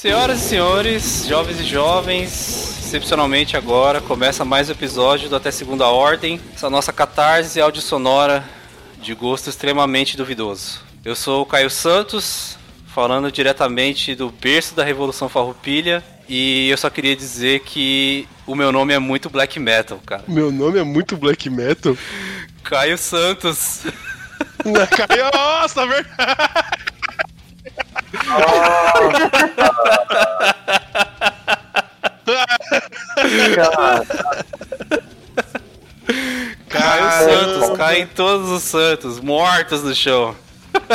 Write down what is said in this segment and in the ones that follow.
Senhoras e senhores, jovens e jovens, excepcionalmente agora começa mais um episódio do Até Segunda Ordem, essa nossa catarse áudio sonora de gosto extremamente duvidoso. Eu sou o Caio Santos, falando diretamente do berço da Revolução Farroupilha, e eu só queria dizer que o meu nome é muito black metal, cara. Meu nome é muito black metal? Caio Santos. Caio, nossa, verdade. Caio Santos, cai em todos os santos, mortos no chão.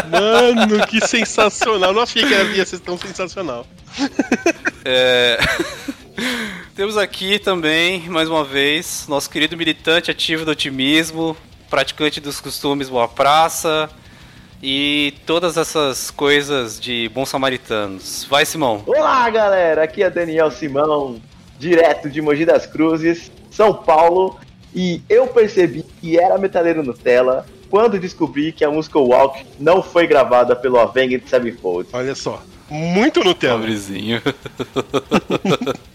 Mano, que sensacional. Não achei que ia ser tão sensacional. É... Temos aqui também, mais uma vez, nosso querido militante ativo do otimismo, praticante dos costumes boa praça, e todas essas coisas de bons samaritanos. Vai, Simão. Olá, galera. Aqui é Daniel Simão, direto de Mogi das Cruzes, São Paulo. E eu percebi que era metaleiro Nutella quando descobri que a música Walk não foi gravada pelo Avenged Sevenfold. Olha só, muito Nutella. Pobrezinho.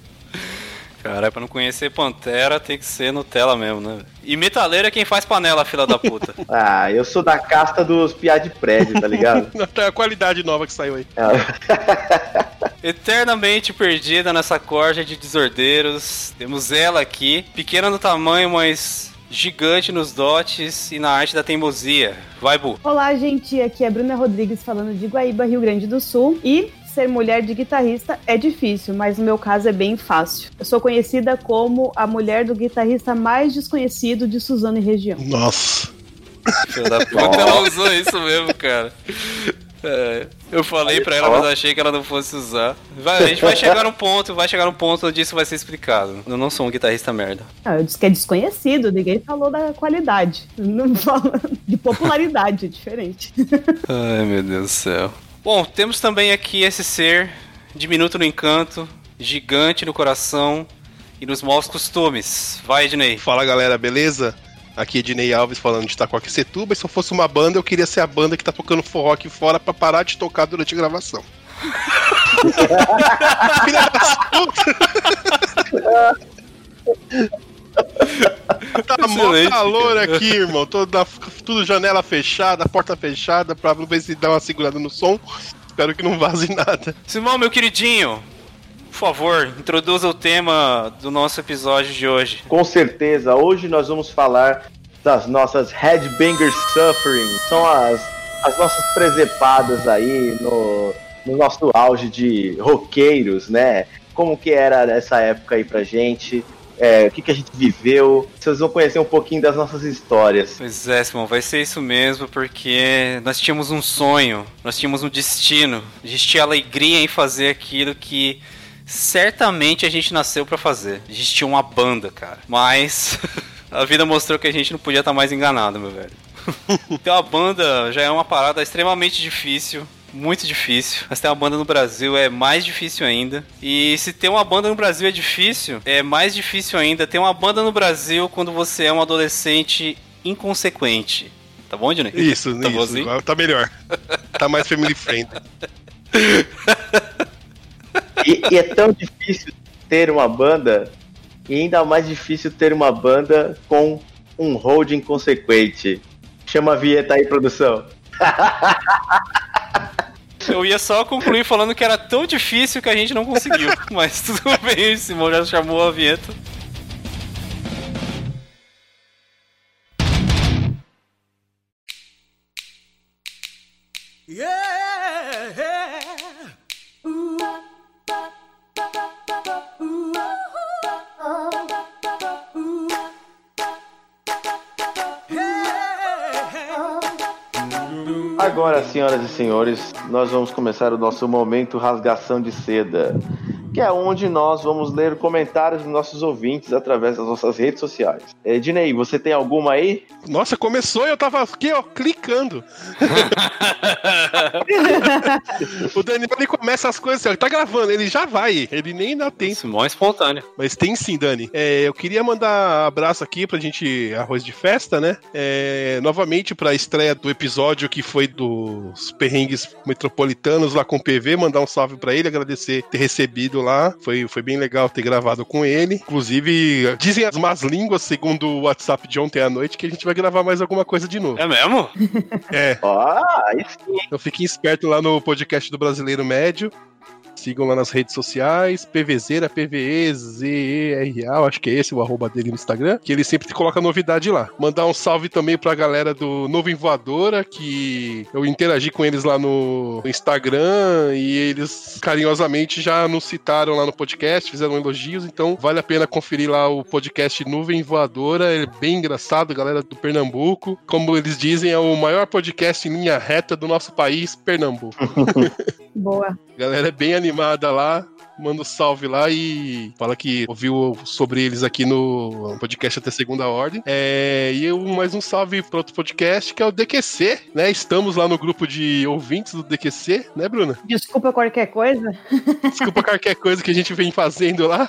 Cara, pra não conhecer Pantera tem que ser Nutella mesmo, né? E metaleiro é quem faz panela, fila da puta. ah, eu sou da casta dos piá de prédio, tá ligado? é a qualidade nova que saiu aí. Eternamente perdida nessa corja de desordeiros. Temos ela aqui, pequena no tamanho, mas gigante nos dotes e na arte da teimosia. Vai, Bu. Olá, gente. Aqui é Bruna Rodrigues falando de Guaíba, Rio Grande do Sul. E ser mulher de guitarrista é difícil, mas no meu caso é bem fácil. Eu sou conhecida como a mulher do guitarrista mais desconhecido de Suzano e região. Nossa. Puta, ela usou isso mesmo, cara. É, eu falei pra ela, mas achei que ela não fosse usar. Vai, a gente vai chegar num ponto, vai chegar num ponto onde isso vai ser explicado. Eu não sou um guitarrista merda. Não, eu disse que é desconhecido, ninguém falou da qualidade. Não fala de popularidade, é diferente. Ai, meu Deus do céu. Bom, temos também aqui esse ser diminuto no encanto, gigante no coração e nos maus costumes. Vai, Ednei. Fala galera, beleza? Aqui é Ednei Alves falando de Itacoaquecetuba. E se eu fosse uma banda, eu queria ser a banda que tá tocando forró aqui fora pra parar de tocar durante a gravação. Filha das Tá mó calor aqui, irmão. Toda, tudo janela fechada, porta fechada, pra ver se dá uma segurada no som. Espero que não vaze nada. Simão, meu queridinho, por favor, introduza o tema do nosso episódio de hoje. Com certeza, hoje nós vamos falar das nossas Headbangers Suffering. São as, as nossas presepadas aí no, no nosso auge de roqueiros, né? Como que era essa época aí pra gente é, o que, que a gente viveu. Vocês vão conhecer um pouquinho das nossas histórias. Pois é, Simão, vai ser isso mesmo, porque nós tínhamos um sonho, nós tínhamos um destino, a tinha alegria em fazer aquilo que certamente a gente nasceu para fazer. A tinha uma banda, cara. Mas a vida mostrou que a gente não podia estar mais enganado, meu velho. Ter uma banda já é uma parada extremamente difícil muito difícil. Mas ter uma banda no Brasil é mais difícil ainda. E se ter uma banda no Brasil é difícil, é mais difícil ainda ter uma banda no Brasil quando você é um adolescente inconsequente. Tá bom, Johnny? Isso, tá isso. Tá melhor. tá mais family friendly. E, e, é tão difícil ter uma banda, e ainda mais difícil ter uma banda com um hold inconsequente. Chama a vinheta aí, produção. Eu ia só concluir falando que era tão difícil que a gente não conseguiu. Mas tudo bem, o Simão já chamou a vinheta. Agora, senhoras e senhores, nós vamos começar o nosso momento rasgação de seda. Que é onde nós vamos ler comentários dos nossos ouvintes através das nossas redes sociais. Ednei, você tem alguma aí? Nossa, começou e eu tava aqui, ó, clicando. o Daniel ele começa as coisas assim, ó, ele tá gravando, ele já vai, ele nem dá tempo. Simão é espontâneo. Mas tem sim, Dani. É, eu queria mandar um abraço aqui pra gente, arroz de festa, né? É, novamente pra estreia do episódio que foi dos perrengues metropolitanos lá com o PV, mandar um salve pra ele, agradecer ter recebido lá. Foi, foi bem legal ter gravado com ele. Inclusive, dizem as más línguas, segundo o WhatsApp de ontem à noite, que a gente vai gravar mais alguma coisa de novo. É mesmo? É. Ah, aí sim. Então fiquem esperto lá no podcast do Brasileiro Médio. Sigam lá nas redes sociais, PVZera, P-V-E-Z-E-R-A, acho que é esse o arroba dele no Instagram, que ele sempre coloca novidade lá. Mandar um salve também pra galera do Novo em Voadora, que eu interagi com eles lá no Instagram e eles carinhosamente já nos citaram lá no podcast, fizeram elogios, então vale a pena conferir lá o podcast Nuvem Voadora, é bem engraçado, galera do Pernambuco. Como eles dizem, é o maior podcast em linha reta do nosso país, Pernambuco. Boa. Galera é bem animada lá. Manda um salve lá e fala que ouviu sobre eles aqui no podcast até segunda ordem. É, e eu, mais um salve para outro podcast que é o DQC, né? Estamos lá no grupo de ouvintes do DQC, né, Bruna? Desculpa qualquer coisa. Desculpa qualquer coisa que a gente vem fazendo lá.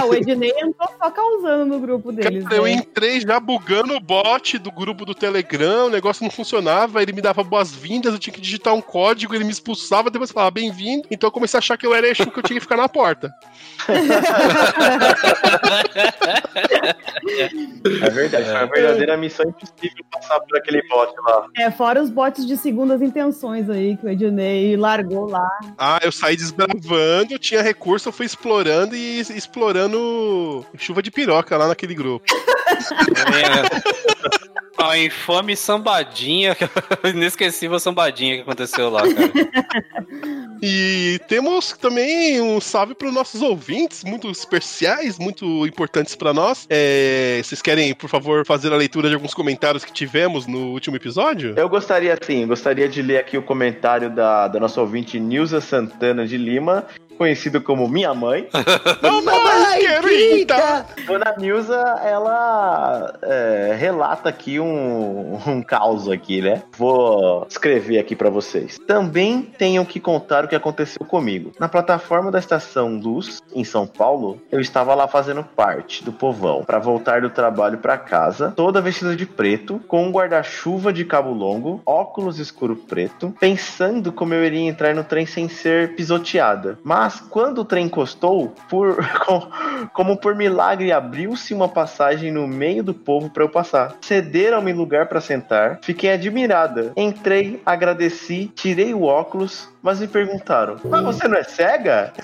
Ah, o Ednei entrou só causando no grupo deles. Cara, eu né? entrei já bugando o bot do grupo do Telegram, o negócio não funcionava, ele me dava boas-vindas, eu tinha que digitar um código, ele me expulsava, depois falava bem-vindo. Então eu comecei a achar que eu era Exu, que eu tinha que ficar na porta. É verdade, foi uma verdadeira missão impossível passar por aquele bot lá. É, fora os bots de segundas intenções aí que o Ednei largou lá. Ah, eu saí desbravando, tinha recurso, eu fui explorando e explorando chuva de piroca lá naquele grupo. É. A infame sambadinha, inesquecível sambadinha que aconteceu lá, cara. E temos também um salve para os nossos ouvintes, muito especiais, muito importantes para nós. É, vocês querem, por favor, fazer a leitura de alguns comentários que tivemos no último episódio? Eu gostaria, sim, gostaria de ler aqui o comentário da, da nossa ouvinte Nilza Santana de Lima, conhecido como Minha Mãe. Mamãe querida! Dona Nilza, ela é, relata aqui um, um caos aqui, né? Vou escrever aqui para vocês. Também tenho que contar o que aconteceu comigo. Na plataforma da estação Luz, em São Paulo, eu estava lá fazendo parte do povão para voltar do trabalho para casa, toda vestida de preto, com um guarda-chuva de cabo longo, óculos escuro preto, pensando como eu iria entrar no trem sem ser pisoteada. Mas quando o trem encostou, por, como por milagre abriu-se uma passagem no meio do povo para eu passar. Cederam-me lugar para sentar. Fiquei admirada. Entrei, agradeci, tirei o óculos, mas me perguntaram: Mas você não é cega?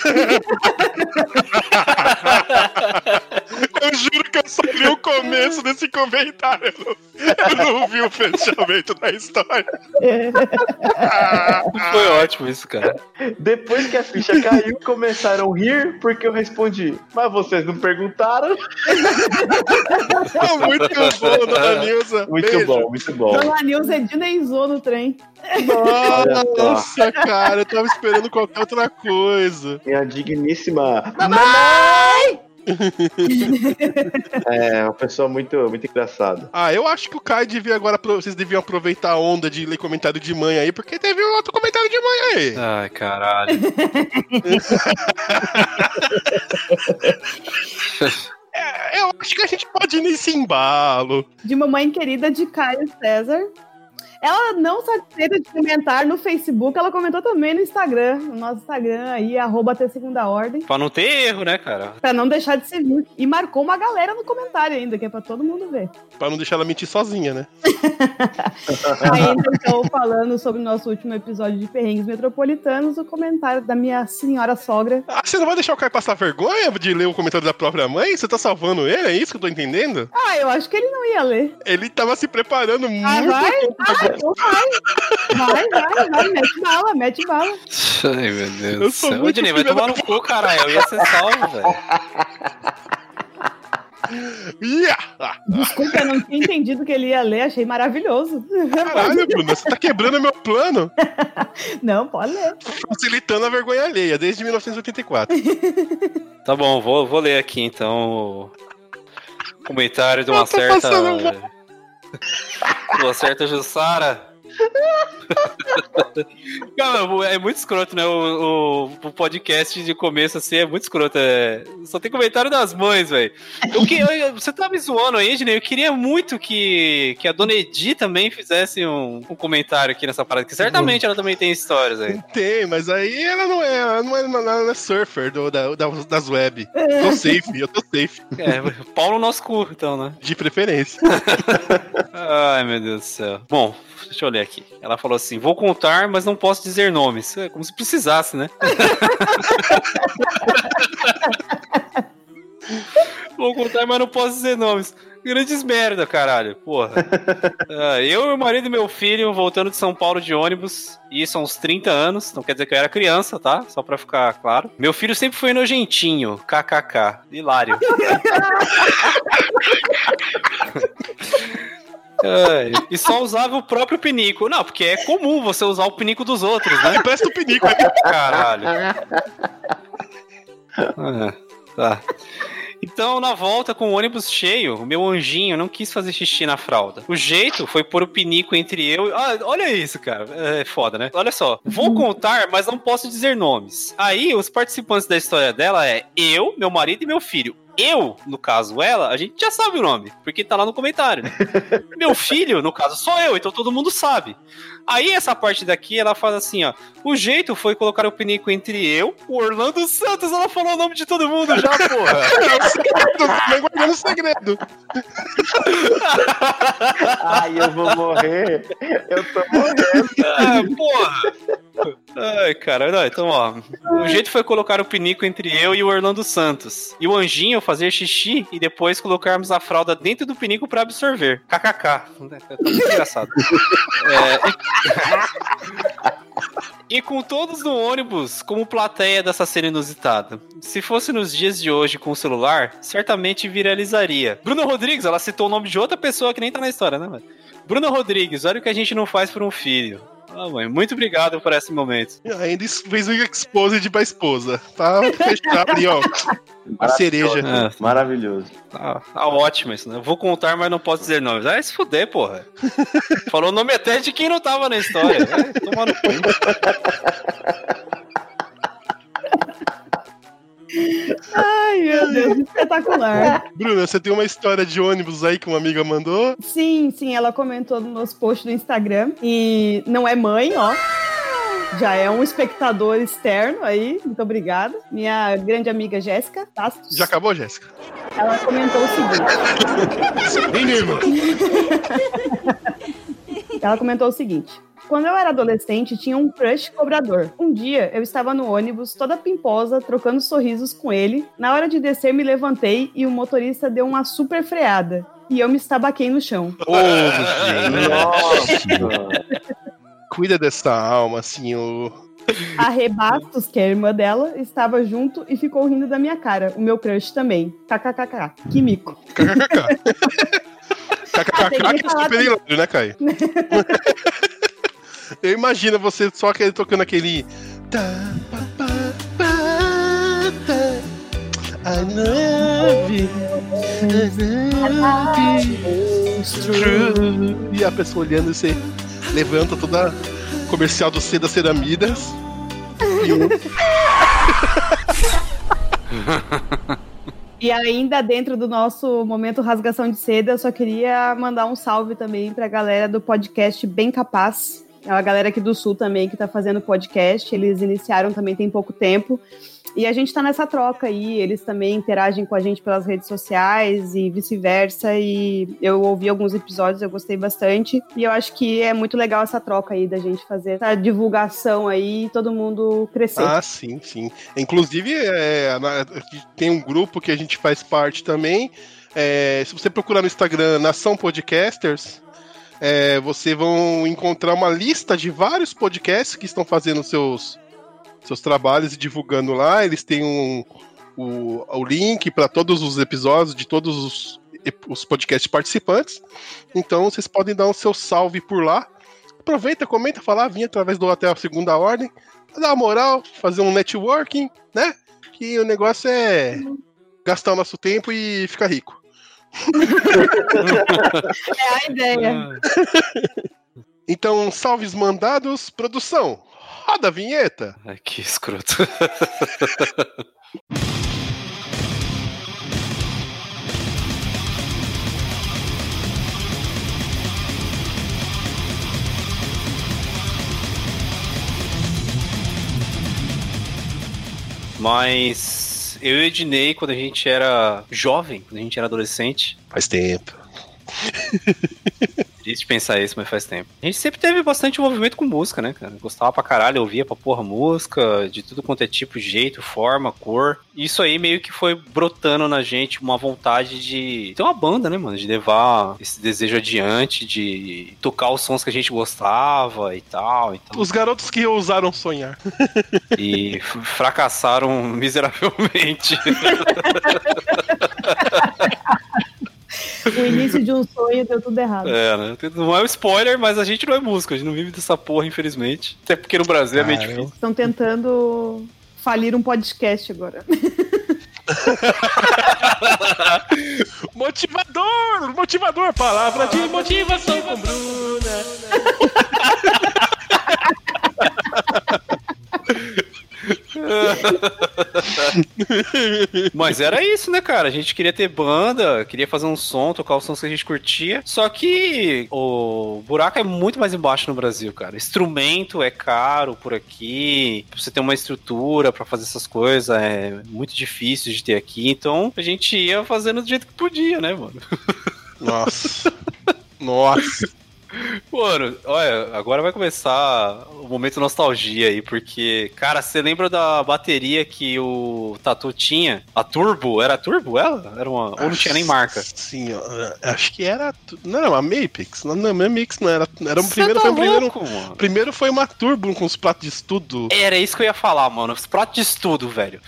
Eu juro que eu só vi o começo desse comentário. Eu não vi o fechamento da história. Foi ótimo isso, cara. Depois que a ficha caiu, começaram a rir porque eu respondi: Mas vocês não perguntaram? muito bom, dona Nilza. Muito Beijo. bom, muito bom. Dona Nilza Edneizou no trem. Nossa, cara, eu tava esperando qualquer outra coisa. Minha digníssima Mamãe! é, uma pessoa muito, muito engraçada. Ah, eu acho que o Kai devia agora. Vocês deviam aproveitar a onda de ler comentário de mãe aí, porque teve um outro comentário de mãe aí. Ai, caralho. É, eu acho que a gente pode ir nesse embalo. De mamãe querida de Caio César. Ela não satisfeita de comentar no Facebook, ela comentou também no Instagram, no nosso Instagram aí, arroba até segunda ordem, pra não ter erro, né, cara? pra não deixar de ser visto. E marcou uma galera no comentário ainda, que é pra todo mundo ver. Pra não deixar ela mentir sozinha, né? Ainda então, falando sobre o nosso último episódio de Perrengues Metropolitanos, o comentário da minha senhora sogra. Ah, você não vai deixar o Kai passar vergonha de ler o comentário da própria mãe? Você tá salvando ele? É isso que eu tô entendendo? Ah, eu acho que ele não ia ler. Ele tava se preparando Ah, muito. vai? Ah, vai. Vai, vai, mete bala, mete bala. Ai, meu Deus Eu do céu. Ô, Dinei, vai tomar no cu, caralho. Eu ia ser salvo, velho. Desculpa, eu não tinha entendido que ele ia ler, achei maravilhoso. Caralho, Bruna, você tá quebrando meu plano, Não, pode ler. facilitando a vergonha alheia, desde 1984. Tá bom, vou, vou ler aqui então o comentário de uma certa. passando uma certa Jussara. Cara, é muito escroto, né? O, o- o podcast de começo assim é muito escroto. é. Só tem comentário das mães, velho. Eu que- eu- Você tá me zoando aí, Ednei? Eu queria muito que, que a dona Edi também fizesse um, um comentário aqui nessa parada, que certamente ela também tem histórias aí. Tem, mas aí ela não é, ela não é, ela é surfer do, da, da- das web. Tô safe, eu tô safe, É, pau no nosso cu, então, né? de preferência. Ai, meu Deus do céu. Bom, deixa eu ler aqui. Ela falou assim: vou contar, mas não posso dizer nomes. É como se precisasse, né? vou contar, mas não posso dizer nomes. Grandes merda, caralho. Porra. Ah, eu, meu marido e meu filho voltando de São Paulo de ônibus. E isso há uns 30 anos. Não quer dizer que eu era criança, tá? Só pra ficar claro. Meu filho sempre foi nojentinho. KKK. Hilário. Ai, e só usava o próprio pinico. Não, porque é comum você usar o pinico dos outros, né? Presta o pinico aí. Caralho. Ah, tá. Então, na volta com o ônibus cheio, o meu anjinho não quis fazer xixi na fralda. O jeito foi pôr o pinico entre eu e. Ah, olha isso, cara. É foda, né? Olha só. Vou contar, mas não posso dizer nomes. Aí, os participantes da história dela é eu, meu marido e meu filho. Eu, no caso ela, a gente já sabe o nome, porque tá lá no comentário. né? Meu filho, no caso, sou eu, então todo mundo sabe. Aí essa parte daqui, ela faz assim, ó. O jeito foi colocar o pinico entre eu, o Orlando Santos, ela falou o nome de todo mundo já, porra. Tô também guardando segredo. Ai, eu vou morrer. Eu tô morrendo. Ah, porra. Ai, cara, não, então, ó. O jeito foi colocar o pinico entre eu e o Orlando Santos. E o anjinho fazer xixi e depois colocarmos a fralda dentro do pinico pra absorver. KKK. Tá muito engraçado. É, e... e com todos no ônibus, como plateia dessa cena inusitada. Se fosse nos dias de hoje com o celular, certamente viralizaria. Bruna Rodrigues, ela citou o nome de outra pessoa que nem tá na história, né, mano? Bruna Rodrigues, olha o que a gente não faz por um filho. Ah, mãe, muito obrigado por esse momento. E Ainda fez um exposed pra esposa. Pra fechar ali, ó. A cereja. Ah, Maravilhoso. tá, tá ótimo isso, né? Vou contar, mas não posso dizer nomes. Ah, se fuder, porra. Falou o nome até de quem não tava na história. É, toma no cu. Ai, meu Deus, espetacular. Bruna, você tem uma história de ônibus aí que uma amiga mandou? Sim, sim, ela comentou no nosso post do Instagram. E não é mãe, ó. Já é um espectador externo aí. Muito obrigada. Minha grande amiga Jéssica Tastos. Já acabou, Jéssica? Ela comentou o seguinte. Menino. Ela comentou o seguinte. Quando eu era adolescente, tinha um crush cobrador. Um dia, eu estava no ônibus, toda pimposa, trocando sorrisos com ele. Na hora de descer, me levantei e o motorista deu uma super freada. E eu me estabaquei no chão. Gente. Nossa. Cuida dessa alma, o. A Rebastos, que é a irmã dela, estava junto e ficou rindo da minha cara. O meu crush também. KKKK. Que mico. KKKK. KKKK que super hilário, né, Caio? Eu imagino você só aquele, tocando aquele. Tá, tá. I love you, I love you. E a pessoa olhando e você levanta toda comercial do C das Ceramidas. E E ainda dentro do nosso momento rasgação de seda, eu só queria mandar um salve também pra galera do podcast Bem Capaz. É a galera aqui do Sul também que tá fazendo podcast. Eles iniciaram também tem pouco tempo. E a gente tá nessa troca aí. Eles também interagem com a gente pelas redes sociais e vice-versa. E eu ouvi alguns episódios, eu gostei bastante. E eu acho que é muito legal essa troca aí da gente fazer essa divulgação aí e todo mundo crescer. Ah, sim, sim. Inclusive, é, tem um grupo que a gente faz parte também. É, se você procurar no Instagram Nação Podcasters, é, você vão encontrar uma lista de vários podcasts que estão fazendo seus, seus trabalhos e divulgando lá. Eles têm um, o, o link para todos os episódios de todos os, os podcasts participantes. Então vocês podem dar o seu salve por lá. Aproveita, comenta, falar, vim através do a Segunda Ordem. Dar uma moral, fazer um networking, né? Que o negócio é gastar o nosso tempo e ficar rico. É a ideia. Então, salves mandados, produção. Roda a vinheta. Ai, que escroto. Mas eu e o Ednei, quando a gente era jovem, quando a gente era adolescente, Faz tempo. Triste pensar isso, mas faz tempo. A gente sempre teve bastante envolvimento com música, né, cara? Gostava pra caralho, ouvia pra porra música, de tudo quanto é tipo, jeito, forma, cor. Isso aí meio que foi brotando na gente uma vontade de ter uma banda, né, mano? De levar esse desejo adiante, de tocar os sons que a gente gostava e tal. Então, Os garotos que ousaram sonhar. e fracassaram miseravelmente. O início de um sonho deu tudo errado. É, né? Não é um spoiler, mas a gente não é músico, a gente não vive dessa porra, infelizmente. Até porque no Brasil é meio difícil. Estão tentando falir um podcast agora. Motivador! Motivador! Palavra de motivação com Bruna. Mas era isso, né, cara? A gente queria ter banda, queria fazer um som, tocar os sons que a gente curtia. Só que o buraco é muito mais embaixo no Brasil, cara. Instrumento é caro por aqui. Você ter uma estrutura pra fazer essas coisas é muito difícil de ter aqui. Então a gente ia fazendo do jeito que podia, né, mano? Nossa. Nossa. Mano, olha, agora vai começar o momento nostalgia aí, porque, cara, você lembra da bateria que o Tatu tinha? A Turbo? Era a Turbo ela? Era uma... Ou não tinha nem marca? Sim, acho que era. Não uma Mapix? Não, não, Mapix não era. Era um primeiro, tá foi um primeiro, louco, mano. primeiro foi uma Turbo com os pratos de estudo. Era isso que eu ia falar, mano. Os pratos de estudo, velho.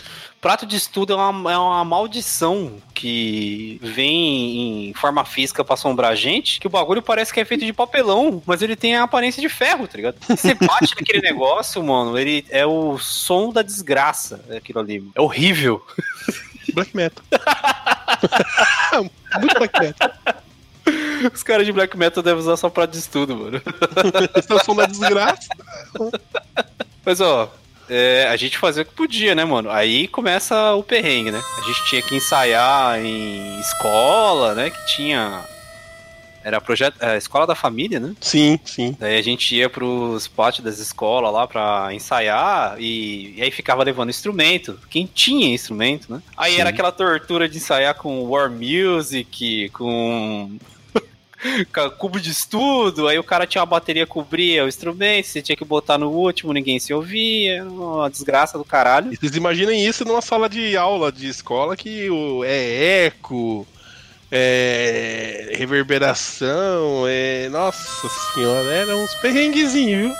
Prato de estudo é uma, é uma maldição que vem em forma física pra assombrar a gente, que o bagulho parece que é feito de papelão, mas ele tem a aparência de ferro, tá ligado? Você bate naquele negócio, mano, ele é o som da desgraça, é aquilo ali. É horrível. Black Metal. Muito Black Metal. Os caras de black metal devem usar só prato de estudo, mano. Esse é o som da desgraça. Mas, ó, é, a gente fazia o que podia, né, mano? Aí começa o perrengue, né? A gente tinha que ensaiar em escola, né? Que tinha. Era projeto. É, escola da família, né? Sim, sim. Daí a gente ia pros pátios das escolas lá pra ensaiar e, e aí ficava levando instrumento. Quem tinha instrumento, né? Aí Sim. era aquela tortura de ensaiar com War Music, com. Cubo de estudo, aí o cara tinha uma bateria que cobria o instrumento, você tinha que botar no último, ninguém se ouvia, era uma desgraça do caralho. E vocês imaginem isso numa sala de aula de escola que o, é eco, é reverberação, é. Nossa senhora, eram uns perrenguezinhos, viu?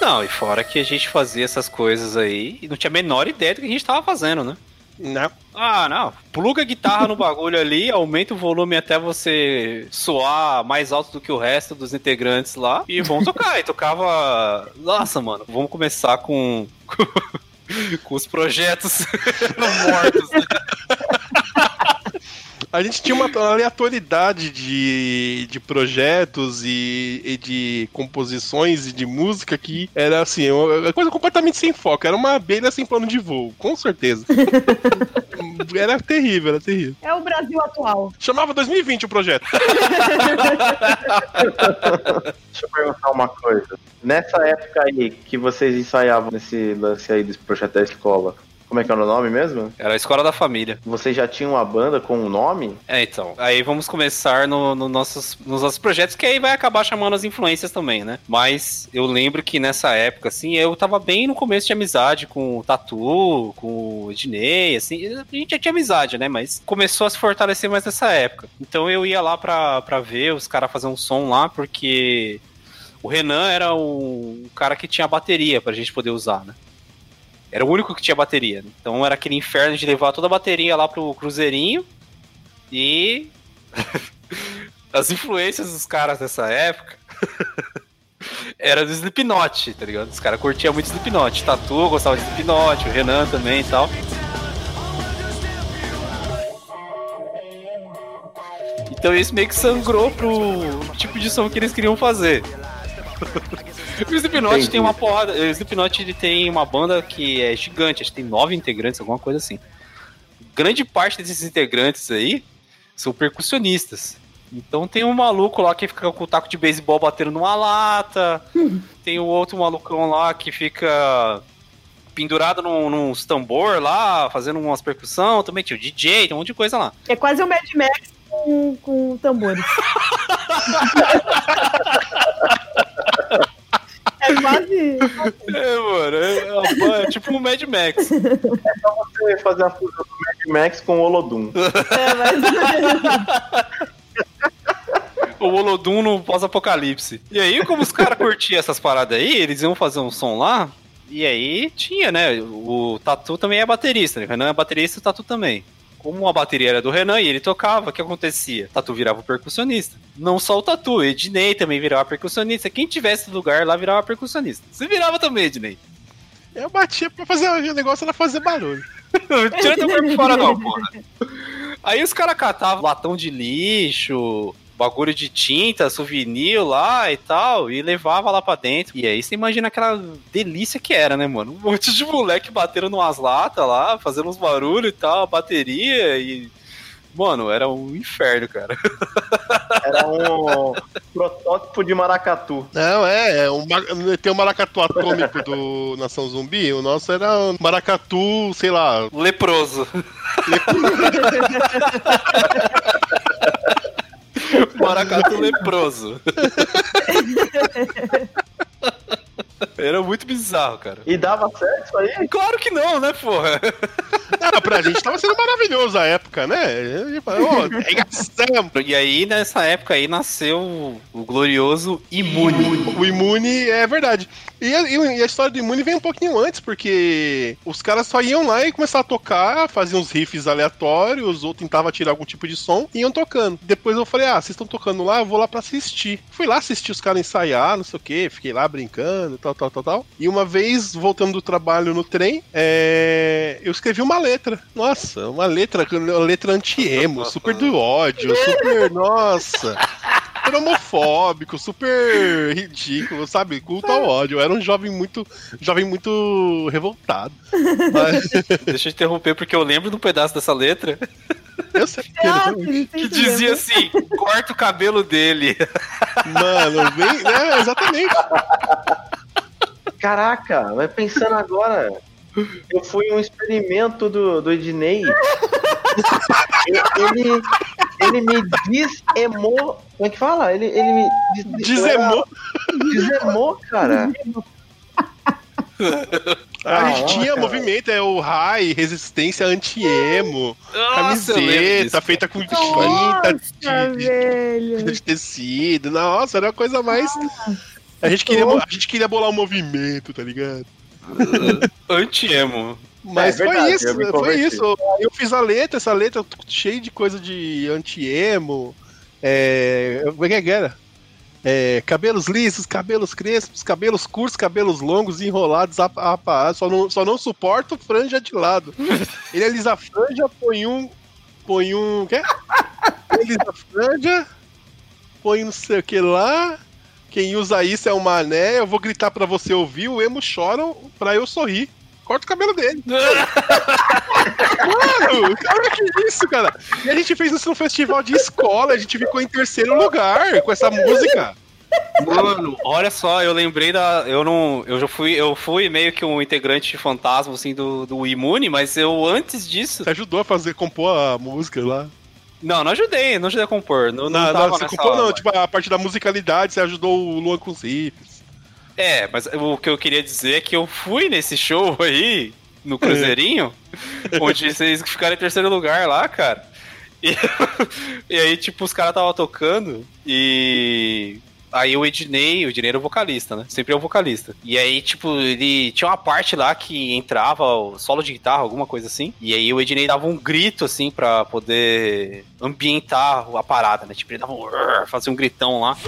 Não, e fora que a gente fazia essas coisas aí e não tinha a menor ideia do que a gente tava fazendo, né? Não. Ah, não. Pluga a guitarra no bagulho ali, aumenta o volume até você soar mais alto do que o resto dos integrantes lá e vamos tocar. E tocava. Nossa, mano, vamos começar com. com os projetos mortos. né? A gente tinha uma aleatoriedade de, de projetos e, e de composições e de música que era assim, uma coisa completamente sem foco. Era uma abelha sem plano de voo, com certeza. era terrível, era terrível. É o Brasil atual. Chamava 2020 o projeto. Deixa eu perguntar uma coisa. Nessa época aí que vocês ensaiavam nesse lance aí desse projeto da escola, como é que era o nome mesmo? Era a escola da família. Vocês já tinham uma banda com um nome? É, então. Aí vamos começar no, no nossos, nos nossos projetos, que aí vai acabar chamando as influências também, né? Mas eu lembro que nessa época, assim, eu tava bem no começo de amizade com o Tatu, com o Dinei, assim. A gente já tinha amizade, né? Mas começou a se fortalecer mais nessa época. Então eu ia lá pra, pra ver os caras fazer um som lá, porque o Renan era o, o cara que tinha a bateria pra gente poder usar, né? Era o único que tinha bateria. Então era aquele inferno de levar toda a bateria lá pro cruzeirinho. E. As influências dos caras dessa época. era do Slipknot, tá ligado? Os caras curtiam muito Slipknot. Tatu gostava de Slipknot, o Renan também e tal. Então isso meio que sangrou pro tipo de som que eles queriam fazer. o Slipknot tem uma porrada. O Slipknot ele tem uma banda que é gigante, acho que tem nove integrantes, alguma coisa assim. Grande parte desses integrantes aí são percussionistas. Então tem um maluco lá que fica com o taco de beisebol batendo numa lata. tem o outro malucão lá que fica pendurado num, num tambor lá, fazendo umas percussão. Também tinha o DJ, tem um monte de coisa lá. É quase um Mad Max com, com tambores. é quase. É, mano, é, ban- é tipo um Mad Max. Você fazer a fusão do Mad Max com o Olodum. É, mas... o Olodum no pós-apocalipse. E aí, como os caras curtiam essas paradas aí, eles iam fazer um som lá. E aí tinha, né? O Tatu também é baterista, né? O Renan é baterista e o Tatu também. Como a bateria era do Renan e ele tocava, o que acontecia? Tatu virava o percussionista. Não só o Tatu, Ednei também virava percussionista. Quem tivesse lugar lá virava percussionista. Você virava também, Ednei. Eu batia pra fazer o negócio era fazer barulho. Tira teu corpo fora não, porra. Aí os caras catavam latão de lixo, bagulho de tinta, souvenir lá e tal, e levava lá pra dentro. E aí você imagina aquela delícia que era, né, mano? Um monte de moleque batendo numas latas lá, fazendo uns barulhos e tal, bateria e. Mano, era um inferno, cara. Era um protótipo de maracatu. Não, é, é um, tem o maracatu atômico do Nação Zumbi, o nosso era um maracatu, sei lá, Leproso. Maracatu leproso. Era muito bizarro, cara. E dava certo isso aí? Claro que não, né, porra? Ah, pra gente tava sendo maravilhoso a época, né? Arregaçamos. E aí, nessa época aí, nasceu o glorioso Imune. O Imune é verdade. E a, e a história do Imune vem um pouquinho antes, porque os caras só iam lá e começavam a tocar, faziam uns riffs aleatórios, ou tentavam tirar algum tipo de som, e iam tocando. Depois eu falei, ah, vocês estão tocando lá, eu vou lá pra assistir. Fui lá assistir os caras ensaiar, não sei o que, fiquei lá brincando, tal, tal, tal, tal. E uma vez, voltando do trabalho no trem, é, eu escrevi uma letra. Nossa, uma letra, uma letra anti-emo, super do ódio, super, nossa super homofóbico, super ridículo, sabe? Culto ao ódio. Eu era um jovem muito, jovem muito revoltado. Mas, Deixa eu interromper, porque eu lembro de um pedaço dessa letra eu sei que, Ah, que dizia assim: corta o cabelo dele. mano, bem, né, exatamente. Caraca, vai pensando agora. Eu fui um experimento do, do Ednei. ele, ele me desemou. Como é que fala? Ele, ele me des- Dizemou. Desemou, cara. A gente Ah, tinha cara. movimento, é o high, resistência anti-emo, Nossa, camiseta feita com tinta Nossa, de, de, de tecido. Nossa, era a coisa mais. A gente, queria, a gente queria bolar um movimento, tá ligado? Anti-emo. Mas É foi verdade, isso, foi isso. Aí eu fiz a letra, essa letra cheia de coisa de anti-emo. É, como é que era? É, cabelos lisos, cabelos crespos, cabelos curtos, cabelos longos, enrolados, aparados. Só não, só não suporto franja de lado. Ele alisa a franja, põe um. Põe um. Quê? Ele alisa a franja, põe não sei o que lá. Quem usa isso é um mané. Eu vou gritar pra você ouvir. O emo choram pra eu sorrir. Corta o cabelo dele. Mano, cara, que isso, cara? E a gente fez isso no festival de escola, a gente ficou em terceiro lugar com essa música. Mano, olha só, eu lembrei da. Eu não. Eu já fui. Eu fui meio que um integrante fantasma, assim, do, do Imune, mas eu antes disso. Você ajudou a fazer, compor a música lá. Não, não ajudei, não ajudei a compor. Não, não, Não, não, você compor não, tipo, a parte da musicalidade, você ajudou o Luan com os riffs. É, mas o que eu queria dizer é que eu fui nesse show aí, no Cruzeirinho, onde vocês ficaram em terceiro lugar lá, cara. E, e aí, tipo, os caras estavam tocando e Aí o Ednei, o Ednei era o vocalista, né? Sempre é o vocalista. E aí, tipo, ele tinha uma parte lá que entrava o solo de guitarra, alguma coisa assim. E aí o Ednei dava um grito, assim, pra poder ambientar a parada, né? Tipo, ele dava um... fazia um gritão lá.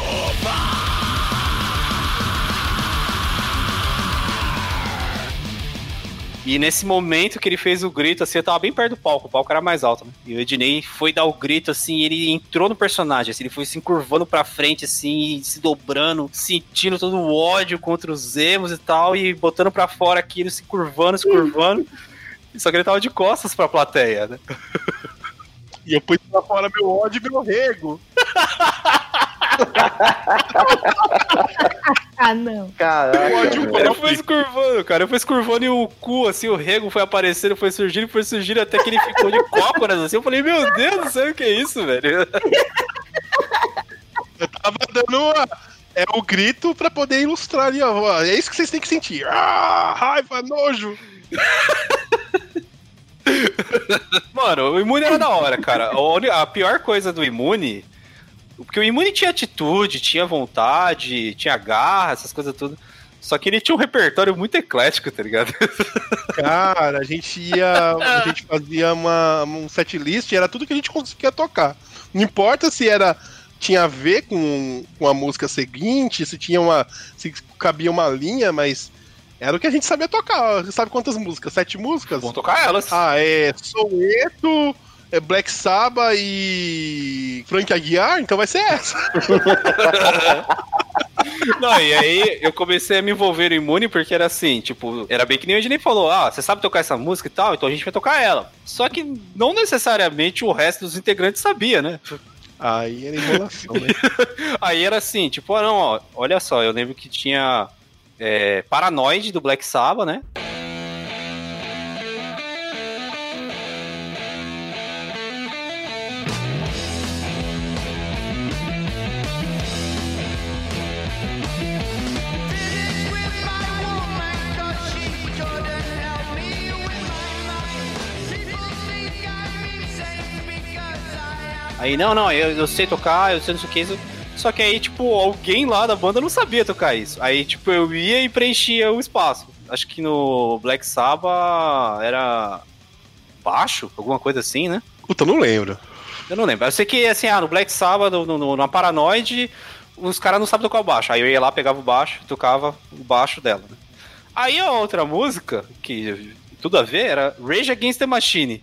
E nesse momento que ele fez o grito, assim, eu tava bem perto do palco, o palco era mais alto, né? E o Ednei foi dar o grito, assim, ele entrou no personagem, assim, ele foi se encurvando pra frente, assim, se dobrando, sentindo todo o ódio contra os emos e tal, e botando pra fora aquilo, se curvando, se curvando. Só que ele tava de costas pra plateia, né? E eu pus pra fora meu ódio e meu rego. Ah, não. Caraca. velho. Ele foi se curvando, cara. Ele foi se curvando e o cu, assim, o rego foi aparecendo, foi surgindo, foi surgindo até que ele ficou de cócoras, assim. Eu falei, meu Deus do céu, o que é isso, velho? Eu tava dando uma- é o grito pra poder ilustrar ali, ó. É isso que vocês têm que sentir. Ah, raiva, nojo. Mano, o Imune era da hora, cara. A pior coisa do Imune. Porque o Imune tinha atitude, tinha vontade, tinha garra, essas coisas tudo. Só que ele tinha um repertório muito eclético, tá ligado? Cara, a gente ia. A gente fazia uma, um set list e era tudo que a gente conseguia tocar. Não importa se era. Tinha a ver com, com a música seguinte, se tinha uma. se cabia uma linha, mas era o que a gente sabia tocar. Você sabe quantas músicas? Sete músicas? Vamos tocar elas. Ah, é Soweto, é Black Sabbath e Frank Aguiar, então vai ser essa. Não, e aí eu comecei a me envolver no Imune porque era assim, tipo, era bem que nem a gente nem falou, ah, você sabe tocar essa música e tal, então a gente vai tocar ela. Só que não necessariamente o resto dos integrantes sabia, né? Aí era enrolação, né? Aí era assim, tipo, ah, não, ó, olha só, eu lembro que tinha é, Paranoid do Black Sabbath, né? Aí, não, não, eu, eu sei tocar, eu sei não sei o que. isso- Só que aí, tipo, alguém lá da banda não sabia tocar isso. Aí, tipo, eu ia e preenchia o espaço. Acho que no Black Sabbath era baixo, alguma coisa assim, né? Puta, não lembro. Eu não lembro. Eu sei que, assim, ah, no Black Sabbath, no, no, na Paranoid, os caras não sabem tocar o baixo. Aí eu ia lá, pegava o baixo, tocava o baixo dela, né? Aí a outra música, que tudo a ver, era Rage Against the Machine,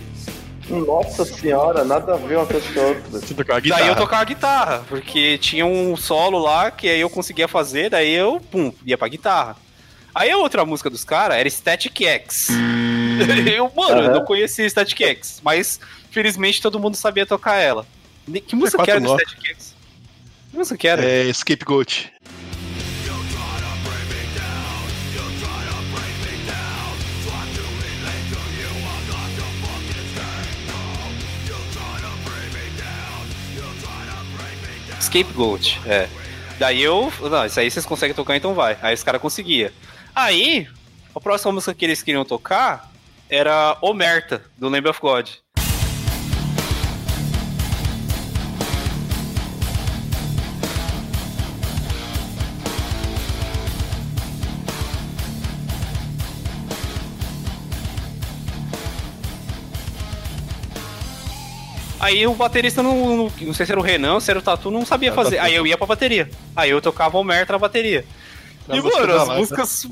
Nossa senhora, nada a ver uma coisa com a outra. Daí eu tocava guitarra, porque tinha um solo lá que aí eu conseguia fazer, daí eu, pum, ia pra guitarra. Aí a outra música dos caras era Static X. eu, mano, eu Aham. não conhecia Static X, mas felizmente todo mundo sabia tocar ela. Que música que quatro era do. Static X? Que música que era? É, Scapegoat. Scapegoat, é. Daí eu. Não, isso aí vocês conseguem tocar, então vai. Aí os caras conseguiam. Aí, a próxima música que eles queriam tocar era Omerta, do Lamb of God. Aí o baterista não, não, não sei se era o Renan, se era o Tatu, não sabia fazer. Aí eu ia pra bateria. Aí eu tocava o Merta na bateria. Na e, mano, as músicas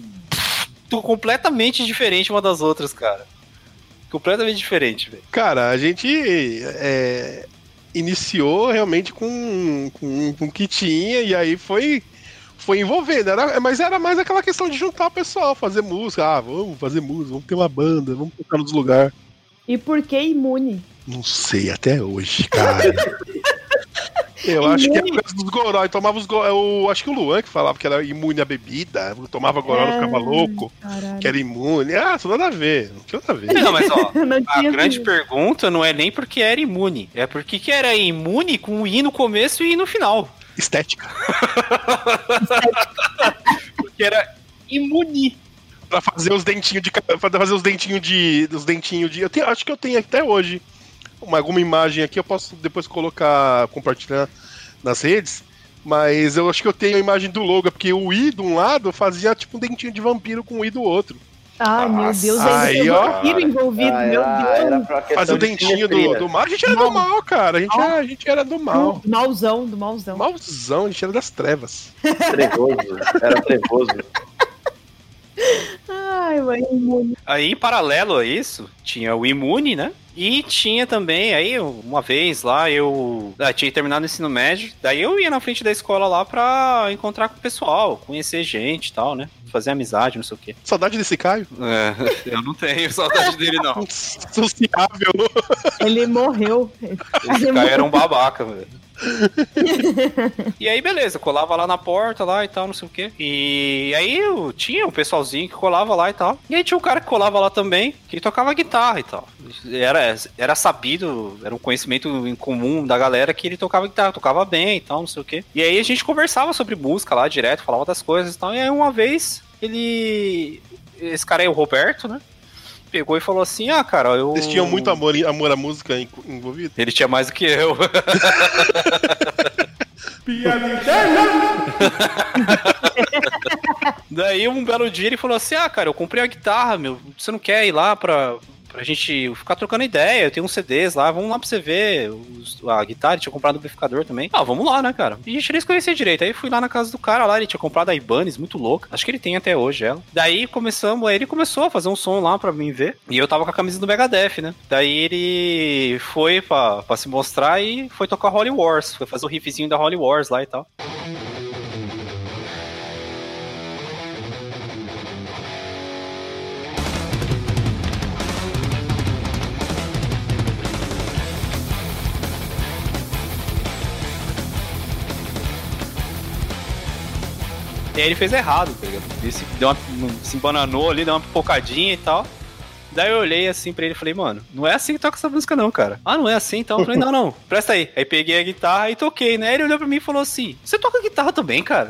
tão completamente diferentes uma das outras, cara. Completamente diferente, velho. Cara, a gente é, iniciou realmente com, com, com o que tinha e aí foi, foi envolvendo. Era, mas era mais aquela questão de juntar o pessoal, fazer música. Ah, vamos fazer música, vamos ter uma banda, vamos tocar nos lugares. E por que imune? Não sei até hoje, cara. Eu acho que é por causa dos goró. Eu tomava os goró. Eu acho que o Luan que falava que era imune à bebida. Eu tomava goró, eu ficava É, louco. Caralho. Que era imune. Ah, isso nada a ver. Não tinha nada a ver. Não, mas ó, não a grande visto. pergunta não é nem porque era imune, é porque que era imune com o I no começo e I no final. Estética. Porque era imune. Pra fazer os dentinhos de. Pra fazer os dentinhos de. Os dentinhos de. Eu tenho, acho que eu tenho até hoje uma, alguma imagem aqui, eu posso depois colocar, compartilhar nas redes. Mas eu acho que eu tenho a imagem do logo, porque o I de um lado fazia tipo um dentinho de vampiro com o I do outro. Ai, meu Deus, aí, um ó. vampiro envolvido, Ah, meu Deus. Fazia o de dentinho do, do mal. A gente era do mal, cara. A gente, era, a gente era do mal. Do malzão, do malzão. Malzão, a gente era das trevas. Trevoso, era trevoso. Ai, mãe, imune. Aí, em paralelo a isso, tinha o imune, né? E tinha também, aí uma vez lá, eu ah, tinha terminado o ensino médio, daí eu ia na frente da escola lá pra encontrar com o pessoal, conhecer gente e tal, né? Fazer amizade, não sei o quê. Saudade desse Caio. É, eu não tenho saudade dele, não. Sociável. Ele morreu. Esse cara era um babaca, velho. e aí, beleza, colava lá na porta lá e tal, não sei o quê. E aí eu tinha um pessoalzinho que colava lá e tal. E aí tinha um cara que colava lá também, que tocava guitarra e tal. Era, era sabido, era um conhecimento em comum da galera que ele tocava guitarra, tocava bem e tal, não sei o quê. E aí a gente conversava sobre música lá direto, falava das coisas e tal. E aí uma vez ele. Esse cara aí, o Roberto, né? Pegou e falou assim: Ah, cara, eu. Vocês tinham muito amor, amor à música en- envolvido? Ele tinha mais do que eu. Daí um belo dia ele falou assim: Ah, cara, eu comprei a guitarra, meu. Você não quer ir lá pra, pra gente ficar trocando ideia? Eu tenho uns CDs lá, vamos lá pra você ver. os- a guitarra, tinha comprado o amplificador também. Ah, vamos lá, né, cara? E a gente nem se conhecia direito. Aí fui lá na casa do cara lá, ele tinha comprado a Ibanez, muito louca. Acho que ele tem até hoje ela. Daí começamos, aí ele começou a fazer um som lá pra mim ver. E eu tava com a camisa do Megadeth, né? Daí ele foi pra, pra se mostrar e foi tocar Holy Wars. Foi fazer o riffzinho da Holy Wars lá e tal. E aí ele fez errado, tá ligado? Ele se, deu uma, se embananou ali, deu uma pipocadinha e tal. Daí eu olhei assim pra ele e falei, mano, não é assim que toca essa música não, cara. Ah, não é assim então? Eu falei, não, não, presta aí. Aí peguei a guitarra e toquei, né? Ele olhou pra mim e falou assim, você toca guitarra também, cara?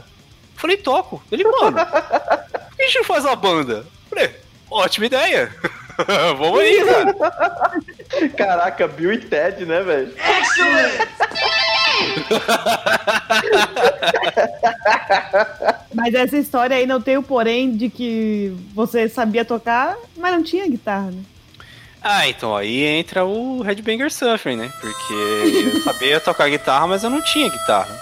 Eu falei, toco. Ele, mano, por que a gente não faz uma banda? Eu falei, ótima ideia. Vamos aí, cara. Caraca, Bill e Ted, né, velho? Mas essa história aí não tem o porém de que você sabia tocar, mas não tinha guitarra, né? Ah, então aí entra o Headbanger Suffering, né? Porque eu sabia tocar guitarra, mas eu não tinha guitarra.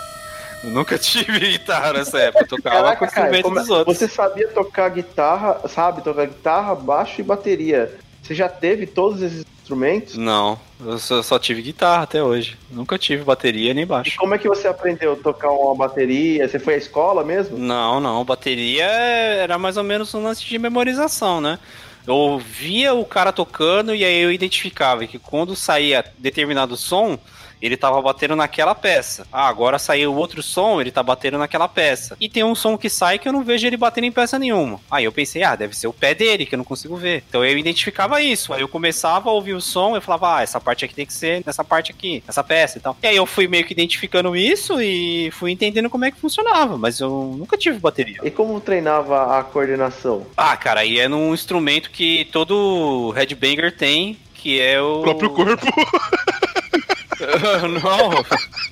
Eu nunca tive guitarra nessa época, eu tocava com o instrumento dos outros. você sabia tocar guitarra, sabe tocar guitarra, baixo e bateria. Você já teve todos esses instrumentos? Não, eu só, só tive guitarra até hoje. Nunca tive bateria nem E baixo. como é que você aprendeu a tocar uma bateria? Você foi à escola mesmo? Não, não, bateria era mais ou menos um lance de memorização, né? Eu ouvia o cara tocando e aí eu identificava que quando saía determinado som, ele tava batendo naquela peça. Ah, agora saiu outro som, ele tá batendo naquela peça. E tem um som que sai que eu não vejo ele batendo em peça nenhuma. Aí eu pensei, ah, deve ser o pé dele, que eu não consigo ver. Então eu identificava isso. Aí eu começava a ouvir o som e eu falava, ah, essa parte aqui tem que ser nessa parte aqui, nessa peça e tal. E aí eu fui meio que identificando isso e fui entendendo como é que funcionava, mas eu nunca tive bateria. E como treinava a coordenação? Ah, cara, aí é num instrumento que todo headbanger tem, que é o. O próprio corpo. Não,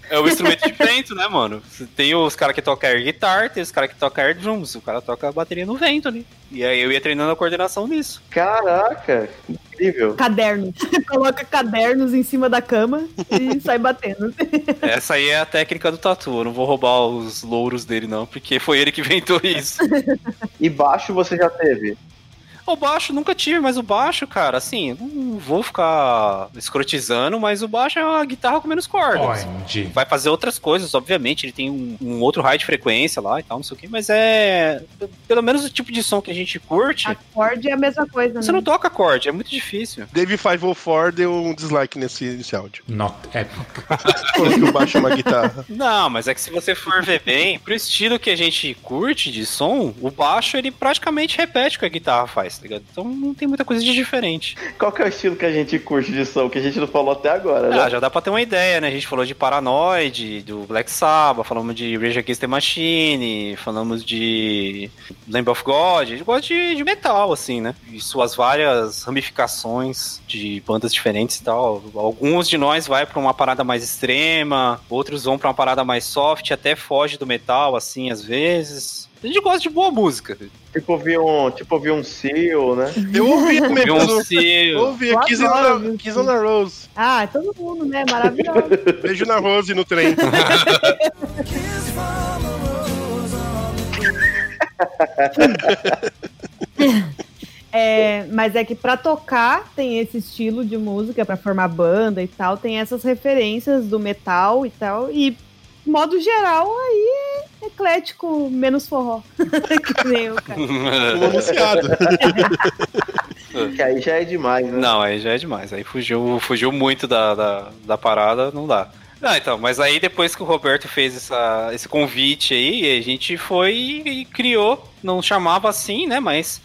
é o instrumento de vento, né, mano? Tem os caras que tocam air guitar, tem os caras que tocam air drums, o cara toca a bateria no vento ali. E aí eu ia treinando a coordenação nisso. Caraca, incrível. Caderno. Coloca cadernos em cima da cama e sai batendo. Essa aí é a técnica do tatu. Eu não vou roubar os louros dele, não, porque foi ele que inventou isso. E baixo você já teve? O baixo nunca tive, mas o baixo, cara, assim, não vou ficar escrotizando, mas o baixo é uma guitarra com menos cordas. Onde? Vai fazer outras coisas, obviamente, ele tem um, um outro raio de frequência lá e tal, não sei o que, mas é. Pelo menos o tipo de som que a gente curte, Acorde é a mesma coisa, você né? não toca acorde, é muito difícil. Dave 504 deu um dislike nesse, nesse áudio. Not é, Falou que o baixo é uma guitarra. Não, mas é que se você for ver bem, pro estilo que a gente curte de som, o baixo ele praticamente repete o que a guitarra faz, tá ligado? Então não tem muita coisa de diferente. Qual que é o estilo que a gente curte de som, que a gente não falou até agora, né? Ah, já dá pra ter uma ideia, né? A gente falou de Paranoid, do Black Sabbath, falamos de Rage Against the Machine, falamos de Lamb of God, a gente gosta de, de metal, assim, né? E suas várias ramificações de bandas diferentes e tal. Alguns de nós vai pra uma parada mais extrema, outros vão pra uma parada mais soft, até foge do metal, assim, às vezes. A gente gosta de boa música. Tipo ouvir um, tipo ouvir um Seal, né? Eu ouvi mesmo. um Seal. Ouvi Kiss on? Kiss on a Rose. Ah, todo mundo, né? Maravilhoso. Beijo na Rose no trem. É, mas é que pra tocar tem esse estilo de música, pra formar banda e tal, tem essas referências do metal e tal, e modo geral aí é eclético, menos forró. que nem eu, cara. Como anunciado. Que aí já é demais, né? Não, aí já é demais. Aí fugiu, fugiu muito da, da, da parada, não dá. Ah, então, mas aí depois que o Roberto fez essa, esse convite aí, a gente foi e criou, não chamava assim, né, mas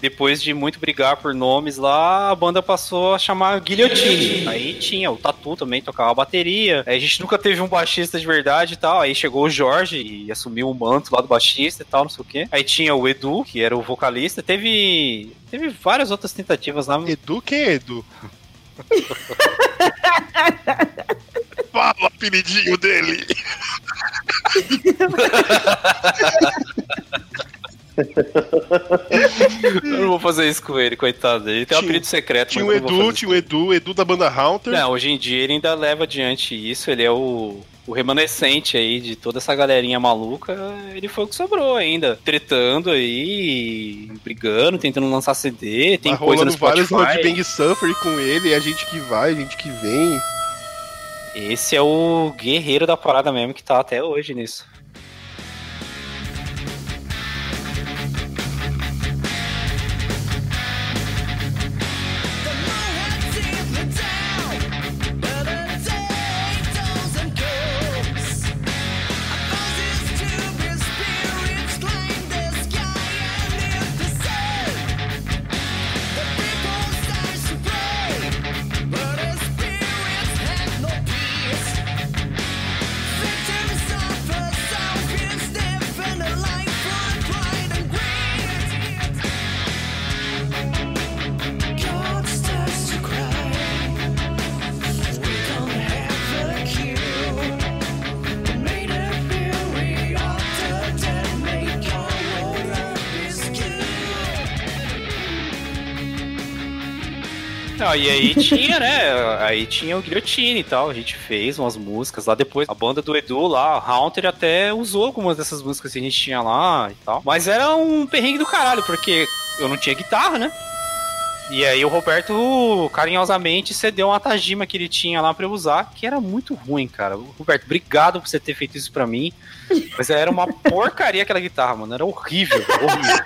depois de muito brigar por nomes lá, a banda passou a chamar Guilhotine. Aí tinha o Tatu também, tocava bateria. Aí a gente nunca teve um baixista de verdade e tal. Aí chegou o Jorge e assumiu o manto lá do baixista e tal, não sei o quê. Aí tinha o Edu, que era o vocalista. Teve, teve várias outras tentativas lá. Edu, quem é Edu? Fala o apelidinho dele. Eu não vou fazer isso com ele, coitado. Ele tem um Tinha- apelido secreto. Tinha o Edu, tinha o Edu, Edu da banda Haunter. Não, hoje em dia ele ainda leva adiante isso, ele é o, o remanescente aí de toda essa galerinha maluca, ele foi o que sobrou ainda, tretando aí, brigando, tentando lançar CD, tem tá coisa no rolando vários Spotify. Roadbang Suffer com ele, é gente que vai, gente que vem. Esse é o guerreiro da parada mesmo que tá até hoje nisso. E aí tinha, né? Aí tinha o Guilhotine e tal. A gente fez umas músicas lá depois. A banda do Edu lá, Haunter, até usou algumas dessas músicas que a gente tinha lá e tal. Mas era um perrengue do caralho, porque eu não tinha guitarra, né? E aí o Roberto carinhosamente cedeu uma Tajima que ele tinha lá pra eu usar, que era muito ruim, cara. Roberto, obrigado por você ter feito isso pra mim. Mas era uma porcaria aquela guitarra, mano. Era horrível, horrível.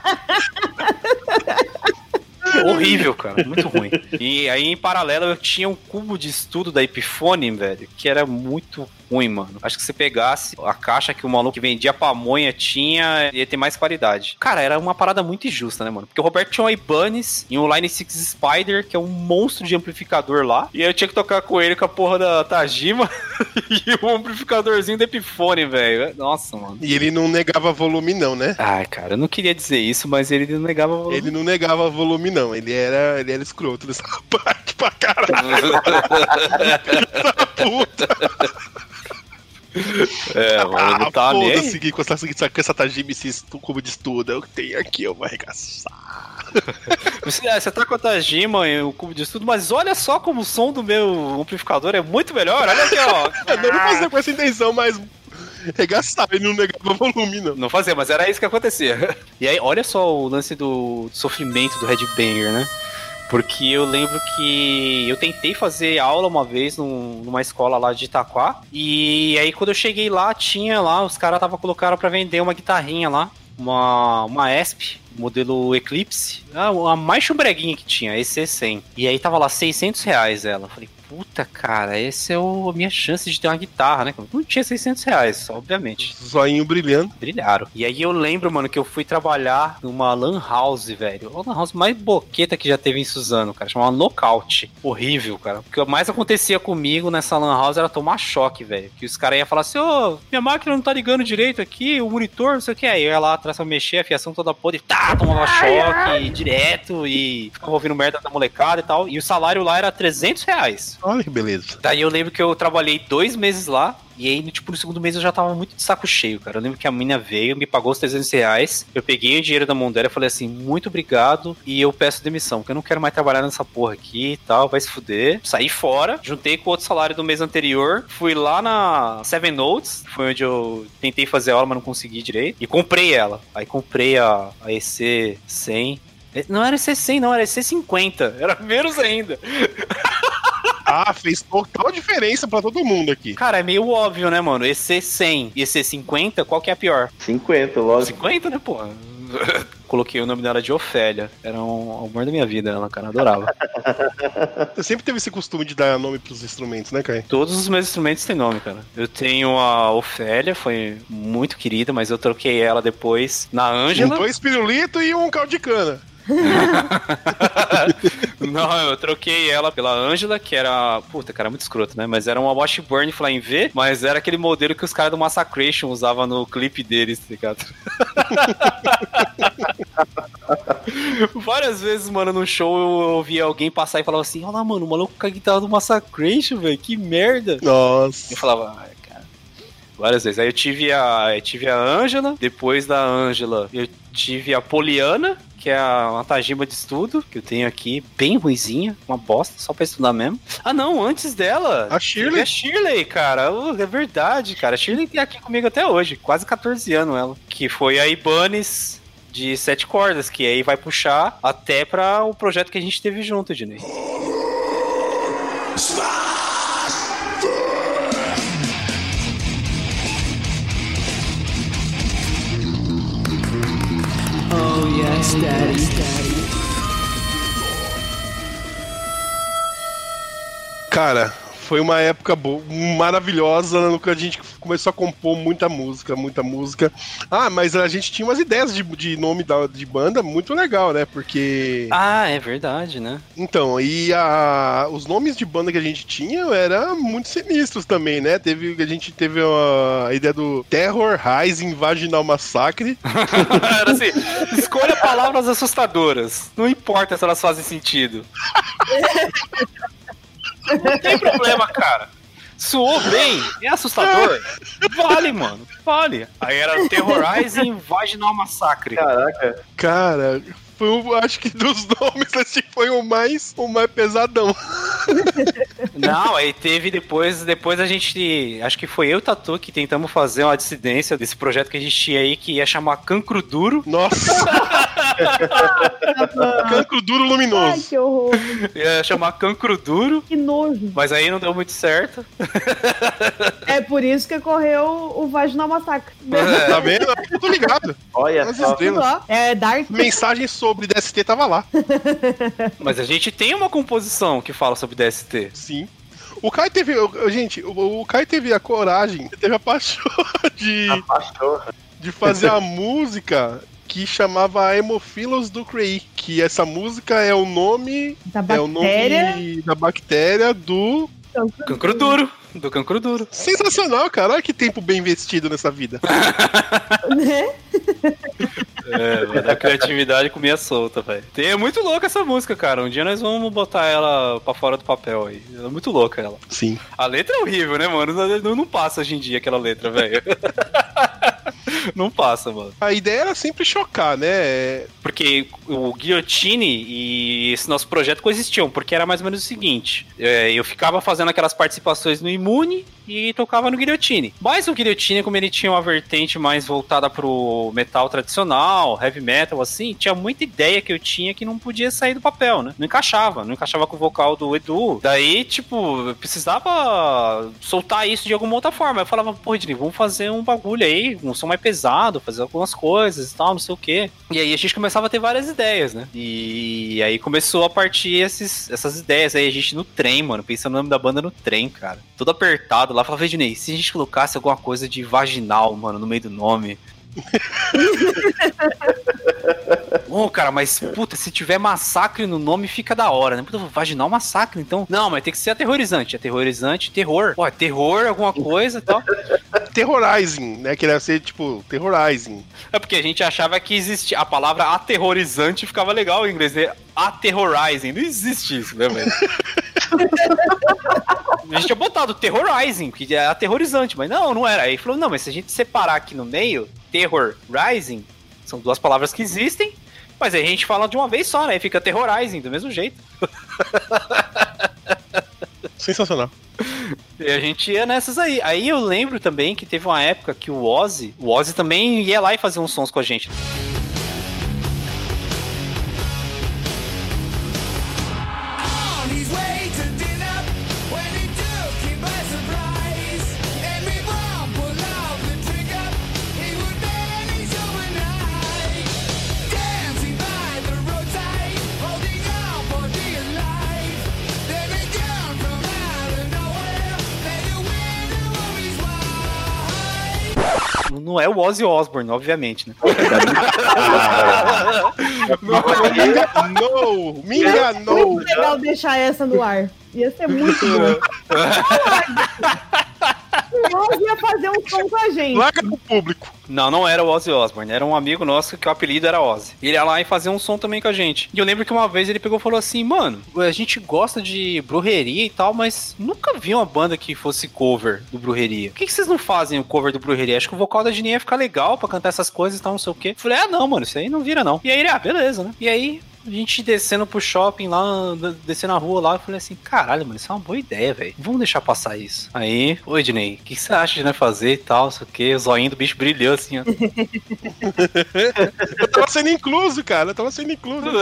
Horrível, cara. Muito ruim. E aí, em paralelo, eu tinha um cubo de estudo da Epiphone, velho, que era muito ruim, mano. Acho que se pegasse a caixa que o maluco que vendia pamonha tinha, ia ter mais qualidade. Cara, era uma parada muito injusta, né, mano? Porque o Roberto tinha um Ibanez e um Line 6 Spider, que é um monstro de amplificador lá. E aí eu tinha que tocar com ele com a porra da Tajima e o amplificadorzinho da Epiphone, velho. Nossa, mano. E ele não negava volume, não, né? Ai, cara, eu não queria dizer isso, mas ele não negava volume. Ele não negava volume, não. Ele era, ele era escroto nessa parte pra caralho. Puta. É, mano, ele Ah, tá nem que com essa, com essa Tajima, esse estu- cubo de estudo, eu tenho aqui, eu vou arregaçar. Você, é, você tá com a Tajima e o cubo de estudo, mas olha só como o som do meu amplificador é muito melhor. Olha aqui, ó. Eu não fazer com essa intenção, mas Regaçava e não negava volume, não. Não fazia, mas era isso que acontecia. E aí, olha só o lance do sofrimento do Headbanger, né? Porque eu lembro que eu tentei fazer aula uma vez num- numa escola lá de Itaquá. E aí, quando eu cheguei lá, tinha lá, os caras tava colocando pra vender uma guitarrinha lá. Uma, uma ESP, modelo Eclipse. Ah, a mais chumbreguinha que tinha, EC100. E aí tava lá 600 reais ela. Falei, puta cara, essa é o- a minha chance de ter uma guitarra, né? Não tinha 600 reais, obviamente Zoinho brilhando. brilharam. E aí eu lembro, mano, que eu fui trabalhar numa lan house, velho. A lan house mais boqueta que já teve em Suzano, cara. Chamava Knockout. Horrível, cara. O que mais acontecia comigo nessa lan house era tomar choque, velho. Que os caras iam falar assim, ô, minha máquina não tá ligando direito aqui, o monitor, não sei o que. Aí eu ia lá atrás pra mexer, a fiação toda podre, tá, tomava choque direto e ficava ouvindo merda da molecada e tal. E o salário lá era 300 reais. Olha que beleza. Daí eu lembro que eu trabalhei dois meses lá. E aí, tipo, no segundo mês eu já tava muito de saco cheio, cara. Eu lembro que a mina veio, me pagou os 300 reais. Eu peguei o dinheiro da mão dela e falei assim: muito obrigado. E eu peço demissão, porque eu não quero mais trabalhar nessa porra aqui e tal. Vai se fuder. Saí fora, juntei com o outro salário do mês anterior. Fui lá na Seven Notes, foi onde eu tentei fazer aula, mas não consegui direito. E comprei ela. Aí comprei a, a EC 100. Não era EC 100, não, era EC 50. Era menos ainda. Ah, fez total diferença pra todo mundo aqui. Cara, é meio óbvio, né, mano? EC 100 e EC 50, qual que é a pior? 50, lógico. 50, né, porra? Coloquei o nome dela de Ofélia. Era um amor da minha vida, ela, cara. Adorava. Você sempre teve esse costume de dar nome pros instrumentos, né, Kai? Todos os meus instrumentos têm nome, cara. Eu tenho a Ofélia, foi muito querida, mas eu troquei ela depois na Ângela. Dois pirulitos e um caldo de cana. Não, eu troquei ela pela Ângela, que era. Puta, cara, muito escroto, né? Mas era uma Washburn Flying V, mas era aquele modelo que os caras do Massacration usavam no clipe deles, tá ligado? Várias vezes, mano, no show eu ouvia alguém passar e falava assim: Olha lá, mano, o maluco com a guitarra do Massacration, velho, que merda. Nossa. Eu falava. Várias vezes. Aí eu tive a. Eu tive a Ângela, depois da Ângela, eu tive a Poliana, que é a- uma Tajima de estudo, que eu tenho aqui, bem ruizinha, uma bosta, só pra estudar mesmo. Ah, não, antes dela. A Shirley? A Shirley, cara. Uh, é verdade, cara. A Shirley tem aqui comigo até hoje, quase 14 anos ela. Que foi a Ibanez de sete cordas, que aí vai puxar até pra o projeto que a gente teve junto, Dinei. Oh Cara, foi uma época maravilhosa no que a gente começou a compor muita música, muita música. Ah, mas a gente tinha umas ideias de, de nome da, de banda muito legal, né? Porque. Ah, é verdade, né? Então, e a, os nomes de banda que a gente tinha eram muito sinistros também, né? Teve, a gente teve a, a ideia do Terror Rising Vaginal Massacre. Era assim, escolha palavras assustadoras. Não importa se elas fazem sentido. Não tem problema, cara. Soou bem, é assustador. Vale, mano. Vale. Aí era Terrorizing Vaginal Massacre. Caraca. Cara, foi o, acho que dos nomes esse foi o mais, o mais pesadão. Não, aí teve depois, depois a gente, acho que foi eu e o Tatu que tentamos fazer uma dissidência desse projeto que a gente tinha aí que ia chamar Cancro Duro. Nossa! Cancro duro Ai, luminoso. que horror. Ia chamar Cancro Duro. Que nojo. Mas aí não deu muito certo. É por isso que ocorreu o Vaginal Massacre. Tá vendo? Eu tô ligado. Olha As só. estrelas. Ó, É Dark. Mensagem sobre DST tava lá. Mas a gente tem uma composição que fala sobre DST. Sim. O Kai teve. o- Gente, o, o Kai teve a coragem, teve a paixão de, Achou. de fazer a música que chamava Hemophilus do Crei. Que essa música é o nome. Da É o bactéria. nome da bactéria do. Cancro Duro. Do Cancro Duro. Sensacional, cara. Olha que tempo bem investido nessa vida. Né? É, mano, a criatividade comia solta, velho. Tem- É muito louca essa música, cara. Um dia nós vamos botar ela pra fora do papel aí. É muito louca ela. Sim. A letra é horrível, né, mano? Não, não passa hoje em dia aquela letra, velho. Não passa, mano. A ideia era sempre chocar, né? Porque o Guillotine e esse nosso projeto coexistiam, porque era mais ou menos o seguinte: é, eu ficava fazendo aquelas participações no Imune e tocava no Guillotine. Mas o Guillotine, como ele tinha uma vertente mais voltada pro metal tradicional, heavy metal, assim, tinha muita ideia que eu tinha que não podia sair do papel, né? Não encaixava, não encaixava com o vocal do Edu. Daí, tipo, eu precisava soltar isso de alguma outra forma. Eu falava, pô, Ednei, vamos fazer um bagulho aí, um som mais pesado, fazer algumas coisas e tal, não sei o quê. E aí a gente começava a ter várias ideias, né? E aí começou a partir esses, essas ideias. Aí a gente no trem, mano, pensando no nome da banda no trem, cara. Todo apertado lá, falava, Ednei, se a gente colocasse alguma coisa de vaginal, mano, no meio do nome. Bom, cara, mas puta, se tiver massacre no nome, fica da hora, né? Puta, vaginal massacre, então. Não, mas tem que ser aterrorizante. Aterrorizante, terror. Pô, é terror, alguma coisa e tal. Terrorizing, né? Queria ser, tipo, terrorizing. É porque a gente achava que existia. A palavra aterrorizante ficava legal em inglês, né? Aterrorizing. Não existe isso, né, velho? A gente tinha botado terrorizing, que é aterrorizante, mas não, não era. Aí falou, não, mas se a gente separar aqui no meio, terror, rising, são duas palavras que existem, mas aí a gente fala de uma vez só, né? Aí fica terrorizing, do mesmo jeito. Sensacional. E a gente ia nessas aí. Aí eu lembro também que teve uma época que o Ozzy, o Ozzy também ia lá e fazia uns sons com a gente. Não é o Ozzy Osbourne, obviamente, né? Me enganou! Me enganou! Muito legal deixar essa no ar. Ia ser muito bom. O Oz ia fazer um som com a gente. Larga pro público. Não, não era o Ozzy Osbourne, era um amigo nosso que o apelido era Ozzy. Ele ia lá e fazia um som também com a gente. E eu lembro que uma vez ele pegou e falou assim: Mano, a gente gosta de brujeria e tal, mas nunca vi uma banda que fosse cover do brujeria. Por que, que vocês não fazem o cover do brujeria? Acho que o vocal da Gininha ia ficar legal pra cantar essas coisas e tal, não sei o quê. Eu falei: Ah, não, mano, isso aí não vira não. E aí ele, ah, beleza, né? E aí a gente descendo pro shopping lá, descendo a rua lá, eu falei assim, caralho, mano, isso é uma boa ideia, velho. Vamos deixar passar isso. Aí, oi, Ednei, o que, que você acha de nós fazer e tal, sei o quê? O zoinho do bicho brilhou assim, ó. Eu tava sendo incluso, cara. Eu tava sendo incluso.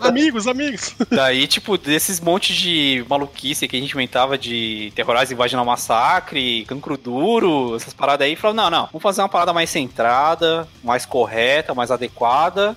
amigos, amigos. Daí, tipo, desses montes de maluquice que a gente inventava de terrorizar Vaginal Massacre, Cancro Duro, essas paradas aí, falou, não, não, vamos fazer uma parada mais centrada, mais correta, mais adequada.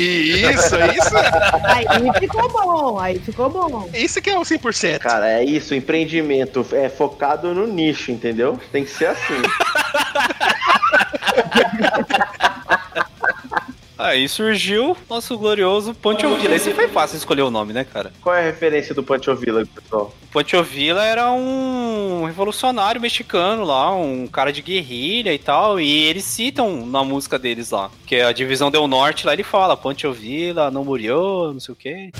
Isso, isso, Aí ficou bom, aí ficou bom. isso que é o 100%. Cara, é isso, empreendimento é focado no nicho, entendeu? Tem que ser assim. Aí surgiu nosso glorioso Ponchovila. Esse foi fácil escolher o nome, né, cara? Qual é a referência do Pancho Villa, pessoal? Ponchovila era um revolucionário mexicano lá, um cara de guerrilha e tal, e eles citam na música deles lá, que é a divisão Del Norte, lá ele fala, Ponchovila não morreu, não sei o quê.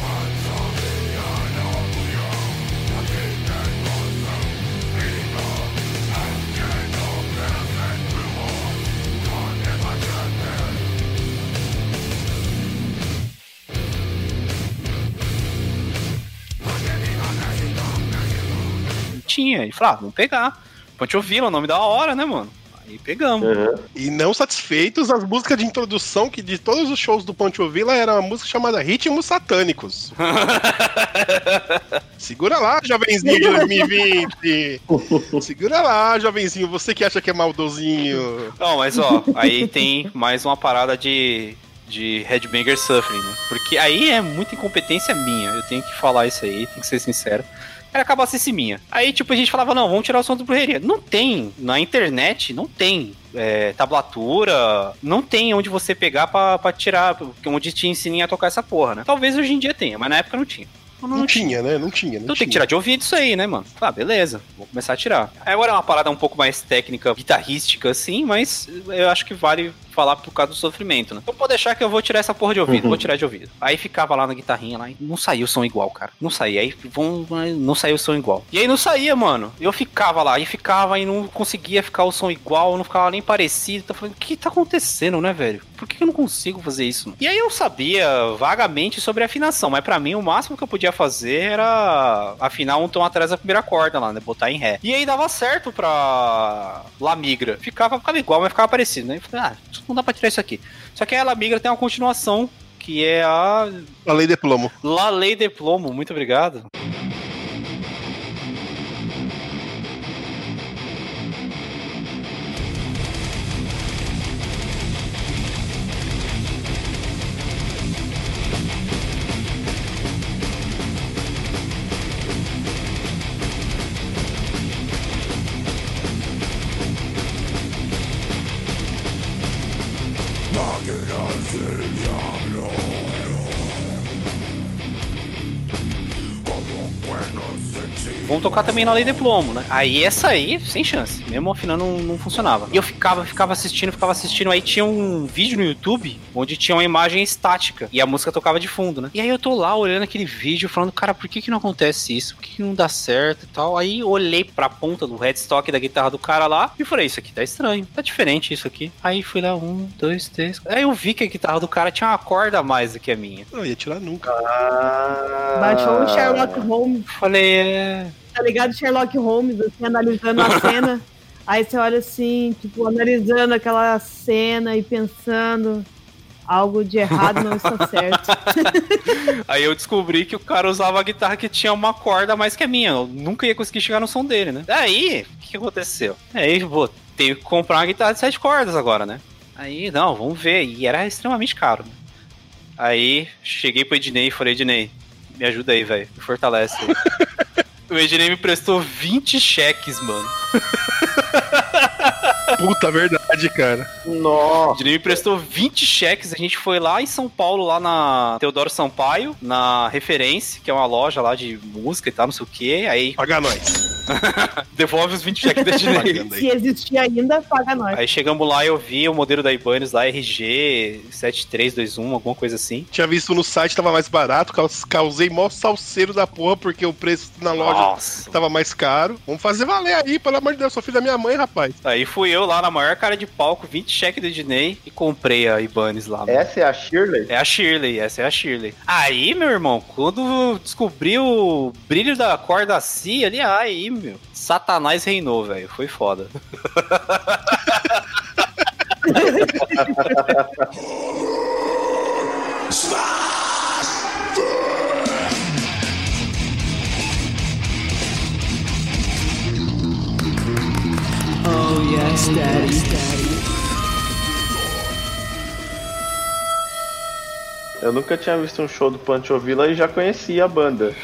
Tinha, ele falou, ah, vamos pegar. Ponchovila, nome da hora, né, mano? Aí pegamos. E não satisfeitos, as músicas de introdução que de todos os shows do Pancho Villa era uma música chamada Ritmos Satânicos. Segura lá, jovenzinho de 2020. Segura lá, jovenzinho, você que acha que é maldozinho. Não, mas ó, aí tem mais uma parada de, de Headbanger Suffering, né? Porque aí é muita incompetência minha, eu tenho que falar isso aí, tem que ser sincero. Era cabacice minha. Aí, tipo, a gente falava, não, vamos tirar o som do Brujeria. Não tem, na internet, não tem é, tablatura, não tem onde você pegar pra, pra tirar, onde te ensinem a tocar essa porra, né? Talvez hoje em dia tenha, mas na época não tinha. Não, tinha, né? Não tinha. Não Então tinha. tem que tirar de ouvido isso aí, né, mano? Ah, beleza. Vou começar a tirar. Agora é uma parada um pouco mais técnica, guitarrística, assim, mas eu acho que vale falar por causa do sofrimento, né? Então pode deixar que eu vou tirar essa porra de ouvido, vou tirar de ouvido. Aí ficava lá na guitarrinha lá e não saía o som igual, cara. Não saía. Aí vão, não saía o som igual. E aí não saía, mano. Eu ficava lá, e ficava e não conseguia ficar o som igual, não ficava nem parecido. Tô falando, o que tá acontecendo, né, velho? Por que eu não consigo fazer isso? E aí eu sabia vagamente sobre afinação, mas pra mim o máximo que eu podia fazer era afinar um tom atrás da primeira corda lá, né? Botar em ré. E aí dava certo pra La Migra. Ficava, ficava igual, mas ficava parecido, né? Eu falei, ah, não dá pra tirar isso aqui. Só que a La Migra tem uma continuação, que é a A lei de plomo. La Lei de Plomo. Muito obrigado. Tocar também na Lei de Plomo, né? Aí essa aí, sem chance. Mesmo afinando, não, não funcionava. E eu ficava, ficava assistindo, ficava assistindo. Aí tinha um vídeo no YouTube onde tinha uma imagem estática e a música tocava de fundo, né? E aí eu tô lá olhando aquele vídeo, falando, cara, por que que não acontece isso? Por que que não dá certo e tal? Aí olhei pra ponta do headstock da guitarra do cara lá e falei, isso aqui tá estranho, tá diferente isso aqui. Aí fui lá, um, dois, três. Aí eu vi que a guitarra do cara tinha uma corda a mais do que a minha. Não ia tirar nunca. Ah, Baixou o Sherlock Holmes, Falei, é. Tá ligado? Sherlock Holmes, assim, analisando a cena. Aí você olha assim, tipo, analisando aquela cena e pensando. Algo de errado não está certo. Aí eu descobri que o cara usava a guitarra que tinha uma corda a mais que a minha. Eu nunca ia conseguir chegar no som dele, né? Daí, o que aconteceu? Aí, vou ter que comprar uma guitarra de sete cordas agora, né? Aí, não, vamos ver. E era extremamente caro. né? Aí, cheguei pro Ednei e falei, Ednei, me ajuda aí, velho. Me fortalece aí. o Ednei me prestou 20 cheques, mano. Puta verdade, cara. O Nossa. Ednei me prestou 20 cheques. A gente foi lá em São Paulo, lá na Teodoro Sampaio, na Referência, que é uma loja lá de música e tal, não sei o que. Aí Paga nós. devolve os 20 cheques. Pagando aí. Se existir ainda, paga nós. Aí chegamos lá e eu vi o modelo da Ibanez lá, RG 7321, alguma coisa assim. Tinha visto no site, tava mais barato. caus- Causei mó salseiro da porra, porque o preço na loja Nossa. tava mais caro. Vamos fazer valer aí, pelo amor de Deus. Sou filho da minha mãe, rapaz. Aí fui eu lá na maior cara de palco, 20 cheques do Ednei e comprei a Ibanez lá. mano. Essa é a Shirley? É a Shirley, essa é a Shirley. Aí, meu irmão, quando descobri o brilho da corda C ali, aí, meu, Satanás reinou, velho. Foi foda. Eu nunca tinha visto um show do Pancho Villa e já conhecia a banda.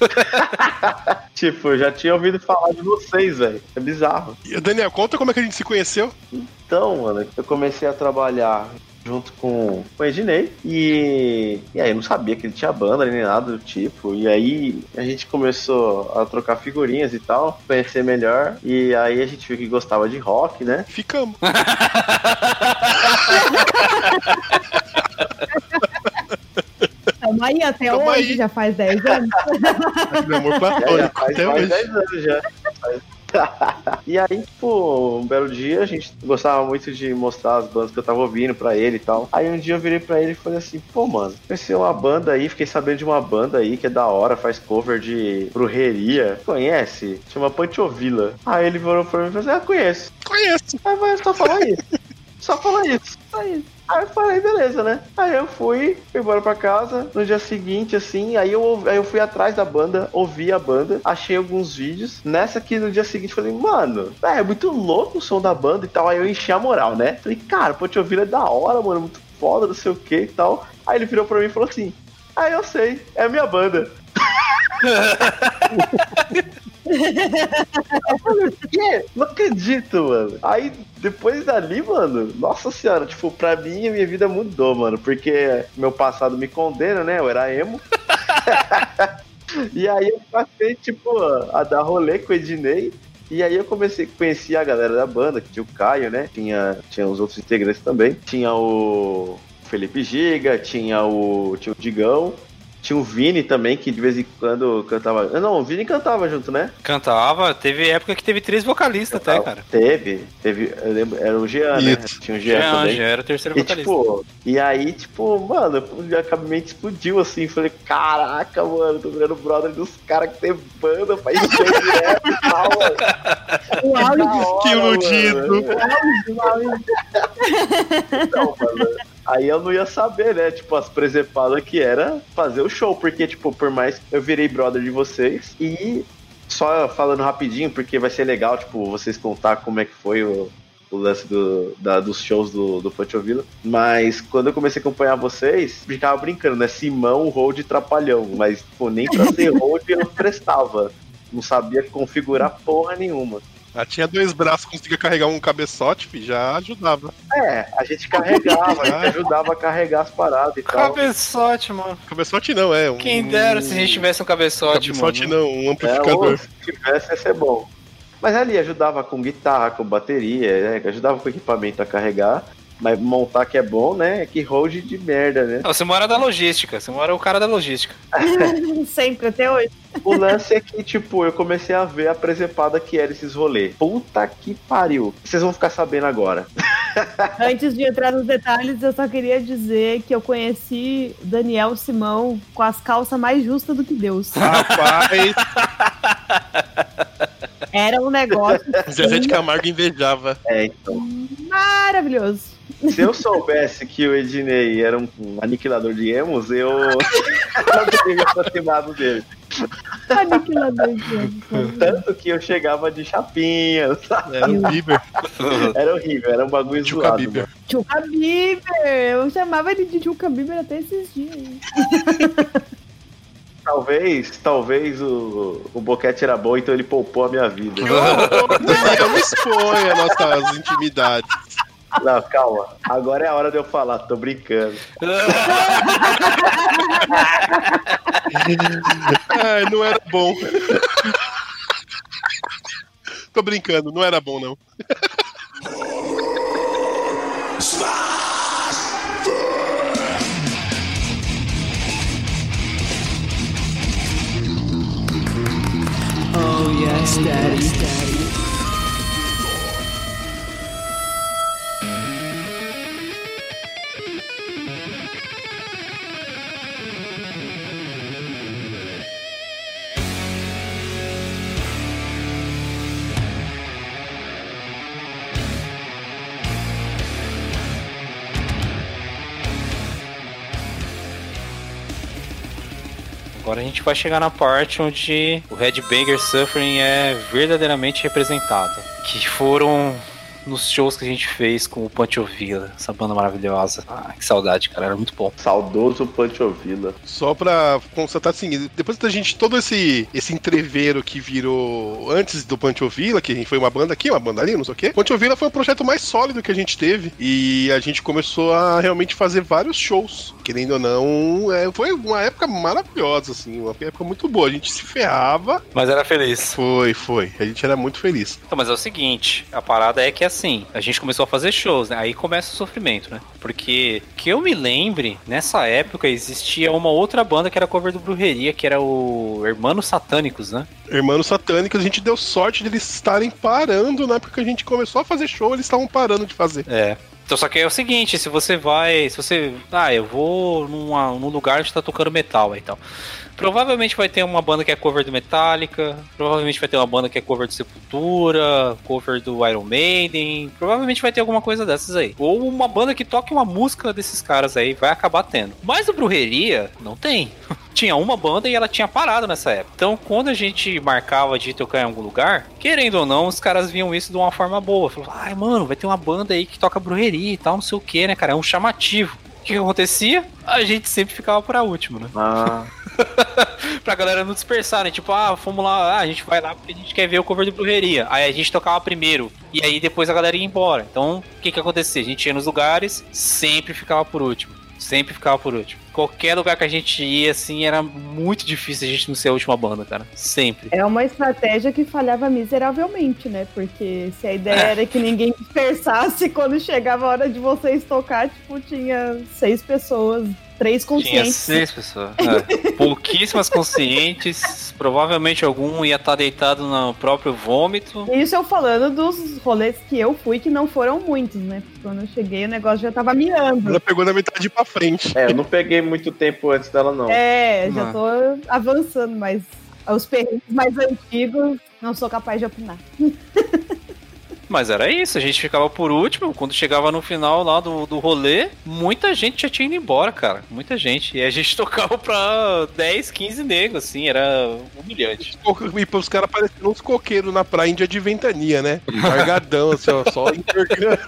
tipo, eu já tinha ouvido falar de vocês, velho. É bizarro. E, Daniel, conta como é que a gente se conheceu. Então, mano, eu comecei a trabalhar junto com, com o Ednei e, e aí eu não sabia que ele tinha banda nem nada do tipo. E aí a gente começou a trocar figurinhas e tal, conhecer melhor. E aí a gente viu que gostava de rock, né? Ficamos. Tamo aí até Tamo hoje, aí. já faz 10 anos. É, já platônico faz até hoje. 10 anos já. e aí, tipo, um belo dia a gente gostava muito de mostrar as bandas que eu tava ouvindo pra ele e tal. Aí um dia eu virei pra ele e falei assim: pô, mano, conheci uma banda aí, fiquei sabendo de uma banda aí que é da hora, faz cover de brujeria. Conhece? Chama Panchovila. Aí ele virou pra mim e falou assim: ah, conheço. Conheço. Aí vai só falar isso. Só falar isso. Só isso. Aí eu falei, beleza, né? Aí eu fui, fui embora pra casa. No dia seguinte, assim, aí eu, aí eu fui atrás da banda, ouvi a banda, achei alguns vídeos. Nessa aqui, no dia seguinte, falei, mano, é, é muito louco o som da banda e tal. Aí eu enchi a moral, né? Falei, cara, pô, te ouvir é da hora, mano, muito foda, não sei o que e tal. Aí ele virou pra mim e falou assim: Ah, eu sei, é a minha banda. Que? Não acredito, mano. Aí, depois dali, mano, nossa senhora, tipo, pra mim a minha vida mudou, mano. Porque meu passado me condena, né? Eu era emo. e aí eu passei, tipo, a dar rolê com o Ednei. E aí eu comecei a conhecer a galera da banda, que tinha o Caio, né? Tinha, tinha os outros integrantes também. Tinha o Felipe Giga, tinha o, tinha o Digão. Tinha o Vini também, que de vez em quando cantava. Não, o Vini cantava junto, né? Cantava, teve época que teve três vocalistas até, cara. Teve, teve. Eu lembro, era o Jean, né? Tinha o Jean, Já, também. já era o terceiro E, vocalista. tipo, e aí, tipo, mano, a minha mente explodiu assim. Falei, caraca, mano, tô virando brother dos caras que tem banda pra encher direto e tal, mano. O hora, Que iludido. mano. o áudio. Então, mano, aí eu não ia saber, né? Tipo, as presepadas que era fazer o show. Porque, tipo, por mais eu virei brother de vocês e só falando rapidinho, porque vai ser legal, tipo, vocês contar como é que foi o, o lance do, da- dos shows do, do Pancho Villa. Mas quando eu comecei a acompanhar vocês, ficava brincando, né? Simão, Hold e Trapalhão. Mas, pô, nem pra ser Hold eu prestava. Não sabia configurar porra nenhuma. Ah, tinha dois braços, conseguia carregar um cabeçote, já ajudava. É, a gente carregava, a gente ajudava a carregar as paradas e tal. Cabeçote, mano. Cabeçote não, é. Um, Quem dera se a gente tivesse um cabeçote, Cabeçote mano. não, um É, amplificador. ou, se tivesse, ia ser bom. Mas ali ajudava com guitarra, com bateria, né? ajudava com equipamento a carregar. Mas montar que é bom, né? É que hold de merda, né? Não, você mora da logística, você mora o cara da logística. Sempre, até hoje. O lance é que, tipo, eu comecei a ver a presepada que era esses rolês. Puta que pariu. Vocês vão ficar sabendo agora. Antes de entrar nos detalhes, eu só queria dizer que eu conheci Daniel Simão com as calças mais justas do que Deus. Rapaz, Era um negócio Zezé de Camargo invejava. É, então. maravilhoso. Se eu soubesse que o Ednei era um, aniquilador de emos, eu não teria me aproximado dele. Aniquilador de anos. Tanto que eu chegava de chapinha, sabe? Era um Bieber, Era horrível, era um bagulho Tchuca zoado. Bieber. mano. Tchuca Bieber. Eu chamava ele de Tchuca Bieber até esses dias. Talvez, talvez o, o boquete era bom, então ele poupou a minha vida. Não, não exponha nossas intimidades. Não, calma. Agora é a hora de eu falar, tô brincando. Ai, não era bom. Tô brincando, não era bom não. Oh yes, daddy, Agora a gente vai chegar na parte onde o Headbanger Suffering é verdadeiramente representado. Que foram nos shows que a gente fez com o Pancho Villa, essa banda maravilhosa. Ah, que saudade, cara, era muito bom. Saudoso Pancho Villa. Só pra constatar assim, depois da gente, todo esse, esse entreveiro que virou antes do Pancho Villa, que foi uma banda aqui, uma banda ali, não sei o quê. Pancho Villa foi o projeto mais sólido que a gente teve. E a gente começou a realmente fazer vários shows. Querendo ou não, é, foi uma época maravilhosa, assim, uma época muito boa. A gente se ferrava. Mas era feliz. Foi, foi. A gente era muito feliz. Então, mas é o seguinte, a parada é que assim, a gente começou a fazer shows, né? Aí começa o sofrimento, né? Porque que eu me lembre, nessa época existia uma outra banda que era cover do Brujeria, que era o Hermanos Satânicos, né? Hermanos Satânicos, a gente deu sorte de eles estarem parando, na época que a gente começou a fazer show, eles estavam parando de fazer. É. Então, só que é o seguinte, se você vai. Se você. Ah, eu vou numa, num lugar onde tá tocando metal e tal. Provavelmente vai ter uma banda que é cover do Metallica, provavelmente vai ter uma banda que é cover do Sepultura, cover do Iron Maiden, provavelmente vai ter alguma coisa dessas aí. Ou uma banda que toque uma música desses caras aí, vai acabar tendo. Mas o Brujeria, não tem. tinha uma banda e ela tinha parado nessa época. Então, quando a gente marcava de tocar em algum lugar, querendo ou não, os caras viam isso de uma forma boa. Falavam, ai, mano, vai ter uma banda aí que toca brujeria e tal, não sei o que, né, cara? É um chamativo. O que, que acontecia? A gente sempre ficava pra último, né? Ah, pra galera não dispersar, né? Tipo, ah, fomos lá, ah, a gente vai lá porque a gente quer ver o cover do Brujeria. Aí a gente tocava primeiro. E aí depois a galera ia embora. Então, o que que acontecia? A gente ia nos lugares, sempre ficava por último. Sempre ficava por último. Qualquer lugar que a gente ia, assim, era muito difícil a gente não ser a última banda, cara. Sempre. É uma estratégia que falhava miseravelmente, né? Porque se a ideia era que ninguém dispersasse, quando chegava a hora de vocês tocar, tipo, tinha seis pessoas, três Tinha conscientes. seis pessoas. É. Pouquíssimas conscientes. Provavelmente algum ia estar deitado no próprio vômito. Isso eu falando dos rolês que eu fui, que não foram muitos, né? Porque Quando eu cheguei, o negócio já tava miando. Ela pegou na metade pra frente. É, eu não peguei muito tempo antes dela, não. É, já Não. tô avançando, mas os perrengues mais antigos não sou capaz de opinar. Mas era isso, a gente ficava por último. Quando chegava no final lá do, do rolê, muita gente já tinha ido embora, cara. Muita gente. E a gente tocava pra 10, 15 negros, assim, era humilhante. E pros caras parecendo uns coqueiros na praia índia de ventania, né? Largadão, assim, ó, só entorcando.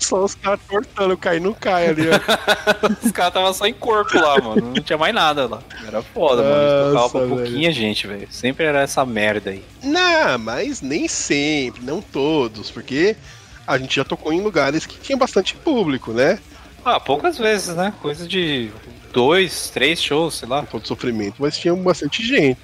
Só os caras tortando, cai não cai ali, ó. Os caras tava só em corpo lá, mano. Não tinha mais nada lá. Era foda, mano. A gente tocava Nossa, pra pouquinha gente, velho. Sempre era essa merda aí. Não, mas nem sempre, não todos, porque a gente já tocou em lugares que tinha bastante público, né? Ah, poucas vezes, né? Coisa de dois, três shows, sei lá. Todo sofrimento, mas tinha bastante gente.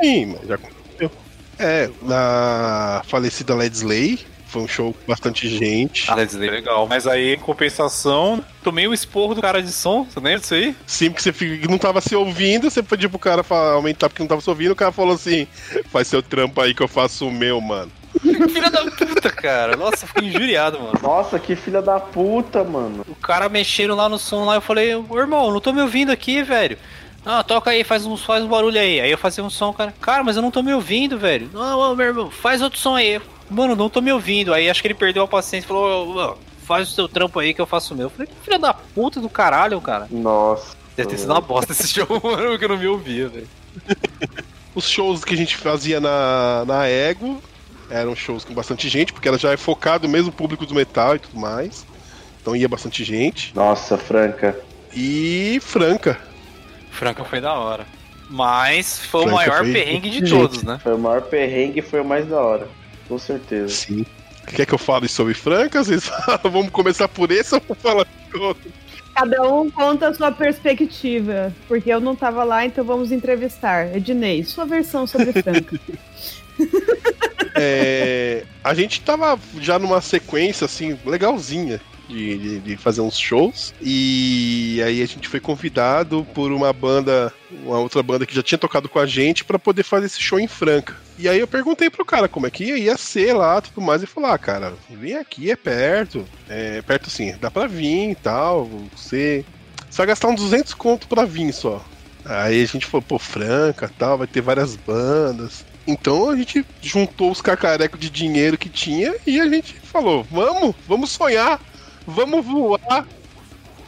Sim, mas já aconteceu. É, na falecida Led Slay, foi um show com bastante gente. Ah, legal. Mas aí, em compensação, tomei o esporro do cara de som, você lembra disso aí? Sempre que você fica- não tava se ouvindo, você pedia pro cara fa- aumentar porque não tava se ouvindo, o cara falou assim: faz seu trampo aí que eu faço o meu, mano. Filha da puta, cara. Nossa, fiquei injuriado, mano. Nossa, que filha da puta, mano. O cara mexendo lá no som lá, eu falei, ô irmão, não tô me ouvindo aqui, velho. Ah, toca aí, faz um, faz um barulho aí. Aí eu fazia um som, cara. Cara, mas eu não tô me ouvindo, velho. Não, ô, meu irmão, faz outro som aí. Mano, não tô me ouvindo. Aí acho que ele perdeu a paciência e falou, faz o seu trampo aí que eu faço o meu. Eu falei, filha da puta do caralho, cara. Nossa. Deve ter sido uma bosta esse show, mano, porque eu não me ouvia, velho. Os shows que a gente fazia na, na Ego eram shows com bastante gente, porque ela já é focado mesmo público do metal e tudo mais. Então ia bastante gente. Nossa, Franca. E Franca. Franca foi da hora. Mas foi Franca o maior foi perrengue de gente. todos, né? Foi o maior perrengue e foi o mais da hora. Com certeza. Sim. Quer que eu fale sobre Franca? Vocês falam, vamos começar por esse ou vou falar de outro? Cada um conta a sua perspectiva, porque eu não tava lá, então vamos entrevistar. Ednei, sua versão sobre Franca. É, a gente tava já numa sequência assim, legalzinha. De, de- de fazer uns shows e aí a gente foi convidado por uma banda, uma outra banda que já tinha tocado com a gente pra poder fazer esse show em Franca. E aí eu perguntei pro cara como é que ia, ser lá, tudo mais e falou: "Ah, cara, vem aqui, é perto, é perto sim, dá pra vir e tal, você você vai gastar uns 200 conto pra vir só". Aí a gente falou: "Pô, Franca, tal, vai ter várias bandas". Então a gente juntou os cacarecos de dinheiro que tinha e a gente falou: vamos, vamos sonhar, vamos voar,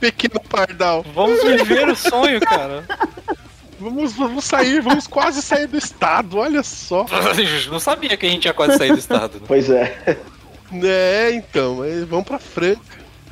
pequeno pardal, Vamos viver o sonho, cara. vamos, vamos sair, vamos quase sair do estado, olha só. não sabia que a gente ia quase sair do estado. Né? Pois é. É, então, mas vamos pra Franca,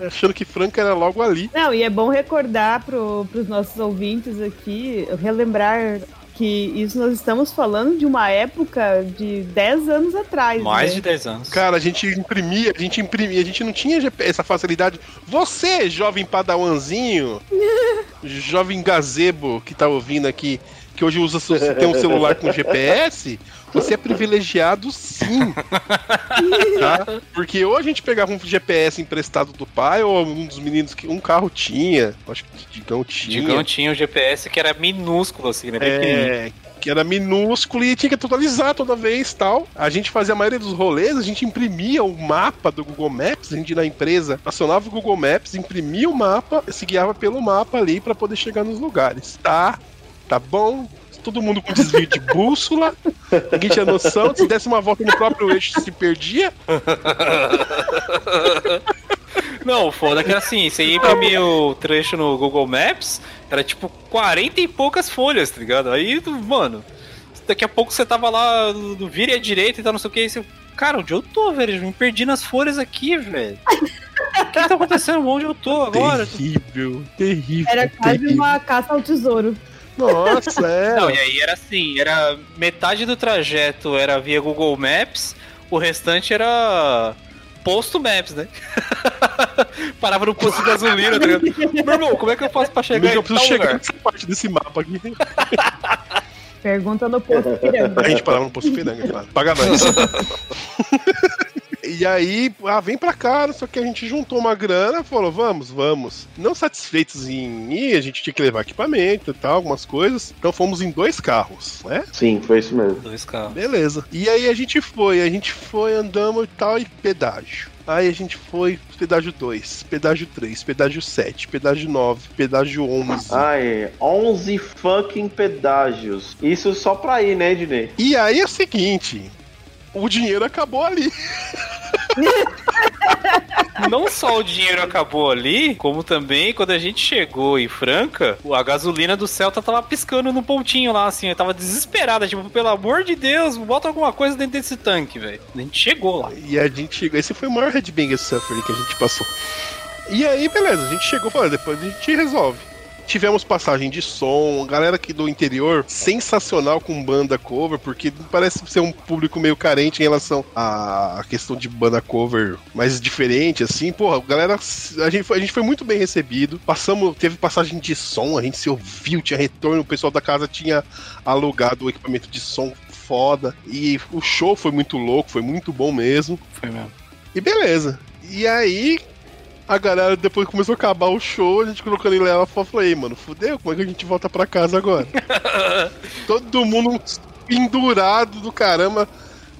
achando que Franca era logo ali. Não, e é bom recordar pro, pros nossos ouvintes aqui, relembrar que isso nós estamos falando de uma época de 10 anos atrás. Mais né? de 10 anos. Cara, a gente imprimia, a gente imprimia, a gente não tinha essa facilidade. Você, jovem padawanzinho, jovem gazebo que tá ouvindo aqui, que hoje usa seu- tem um celular com GPS, você é privilegiado sim. tá? Porque ou a gente pegava um GPS emprestado do pai, ou um dos meninos que um carro tinha, acho que o Digão tinha. Digão tinha um GPS que era minúsculo, assim, né? É, que era minúsculo e tinha que atualizar toda vez tal. A gente fazia a maioria dos rolês, a gente imprimia o mapa do Google Maps, a gente ia na empresa, acionava o Google Maps, imprimia o mapa, se guiava pelo mapa ali pra poder chegar nos lugares. Tá, tá bom. Todo mundo com desvio de bússola, ninguém tinha noção. Se desse uma volta no próprio eixo, se perdia. Não, foda é que assim, você ia imprimir o trecho no Google Maps, era tipo 40 e poucas folhas, tá ligado? Aí, mano, daqui a pouco você tava lá no vira à direita e tal, não sei o que, e você, cara, onde eu tô, velho? Eu me perdi nas folhas aqui, velho. O que tá acontecendo? Onde eu tô agora? Terrível, terrível. Era quase terrível. uma caça ao tesouro. Nossa, é. Não, e aí era assim, era metade do trajeto era via Google Maps, o restante era posto Maps, né? Parava no posto de gasolina, tá ligado? Meu irmão, como é que eu faço pra chegar Amigo, eu preciso tal chegar lugar? nessa parte desse mapa aqui. Pergunta no posto piranga. A gente parava no posto piranga, claro. Paga nós. E aí, ah, vem pra cá, não sei o que, a gente juntou uma grana, falou, vamos, vamos. Não satisfeitos em ir, a gente tinha que levar equipamento e tal, algumas coisas. Então fomos em dois carros, né? Sim, foi isso mesmo. Dois carros. Beleza. E aí a gente foi, a gente foi, andamos e tal, e pedágio. Aí a gente foi pedágio 2, pedágio 3, pedágio 7, pedágio 9, pedágio 11. Ai, 11 fucking pedágios. Isso só pra ir, né, Ednei? E aí é o seguinte, o dinheiro acabou ali. Não só o dinheiro acabou ali, como também quando a gente chegou em Franca, a gasolina do Celta tava piscando no pontinho lá, assim, eu tava desesperada, tipo, pelo amor de Deus, bota alguma coisa dentro desse tanque, velho. A gente chegou lá. E a gente chegou. Esse foi o maior headbanger suffering que a gente passou. E aí, beleza, a gente chegou e falou, depois a gente resolve. Tivemos passagem de som, galera aqui do interior, sensacional com banda cover, porque parece ser um público meio carente em relação à questão de banda cover mais diferente, assim. Porra, galera, a gente foi, a gente foi muito bem recebido. Passamos, teve passagem de som, a gente se ouviu, tinha retorno, o pessoal da casa tinha alugado o equipamento de som foda. E o show foi muito louco, foi muito bom mesmo. Foi mesmo. E beleza. E aí, a galera, depois começou a acabar o show, a gente colocando em leva, falou, ei, mano, fudeu, como é que a gente volta pra casa agora? todo mundo pendurado do caramba,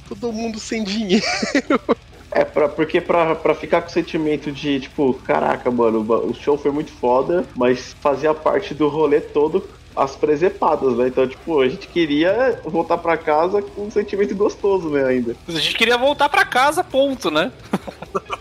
todo mundo sem dinheiro. É, pra, porque pra, pra ficar com o sentimento de, tipo, caraca, mano, o show foi muito foda, mas fazia parte do rolê todo as presepadas, né? Então, tipo, a gente queria voltar pra casa com um sentimento gostoso, né, ainda. A gente queria voltar pra casa, ponto, né?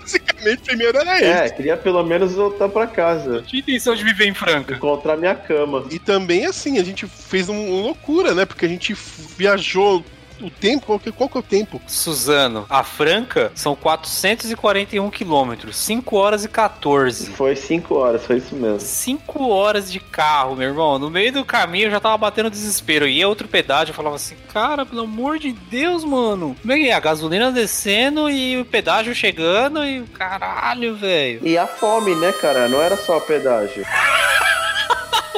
Basicamente, primeiro era isso. É, queria pelo menos voltar pra casa. Tinha intenção de viver em Franca. Encontrar minha cama. E também, assim, a gente fez um- uma loucura, né? Porque a gente viajou o tempo, qual que, qual que é o tempo? Suzano, a Franca são 441 quilômetros, 5 horas e 14. Foi cinco horas, foi isso mesmo. 5 horas de carro, meu irmão. No meio do caminho eu já tava batendo desespero. E outro pedágio, eu falava assim, cara, pelo amor de Deus, mano. Como é que é? A gasolina descendo e o pedágio chegando e o caralho, velho. E a fome, né, cara? Não era só pedágio.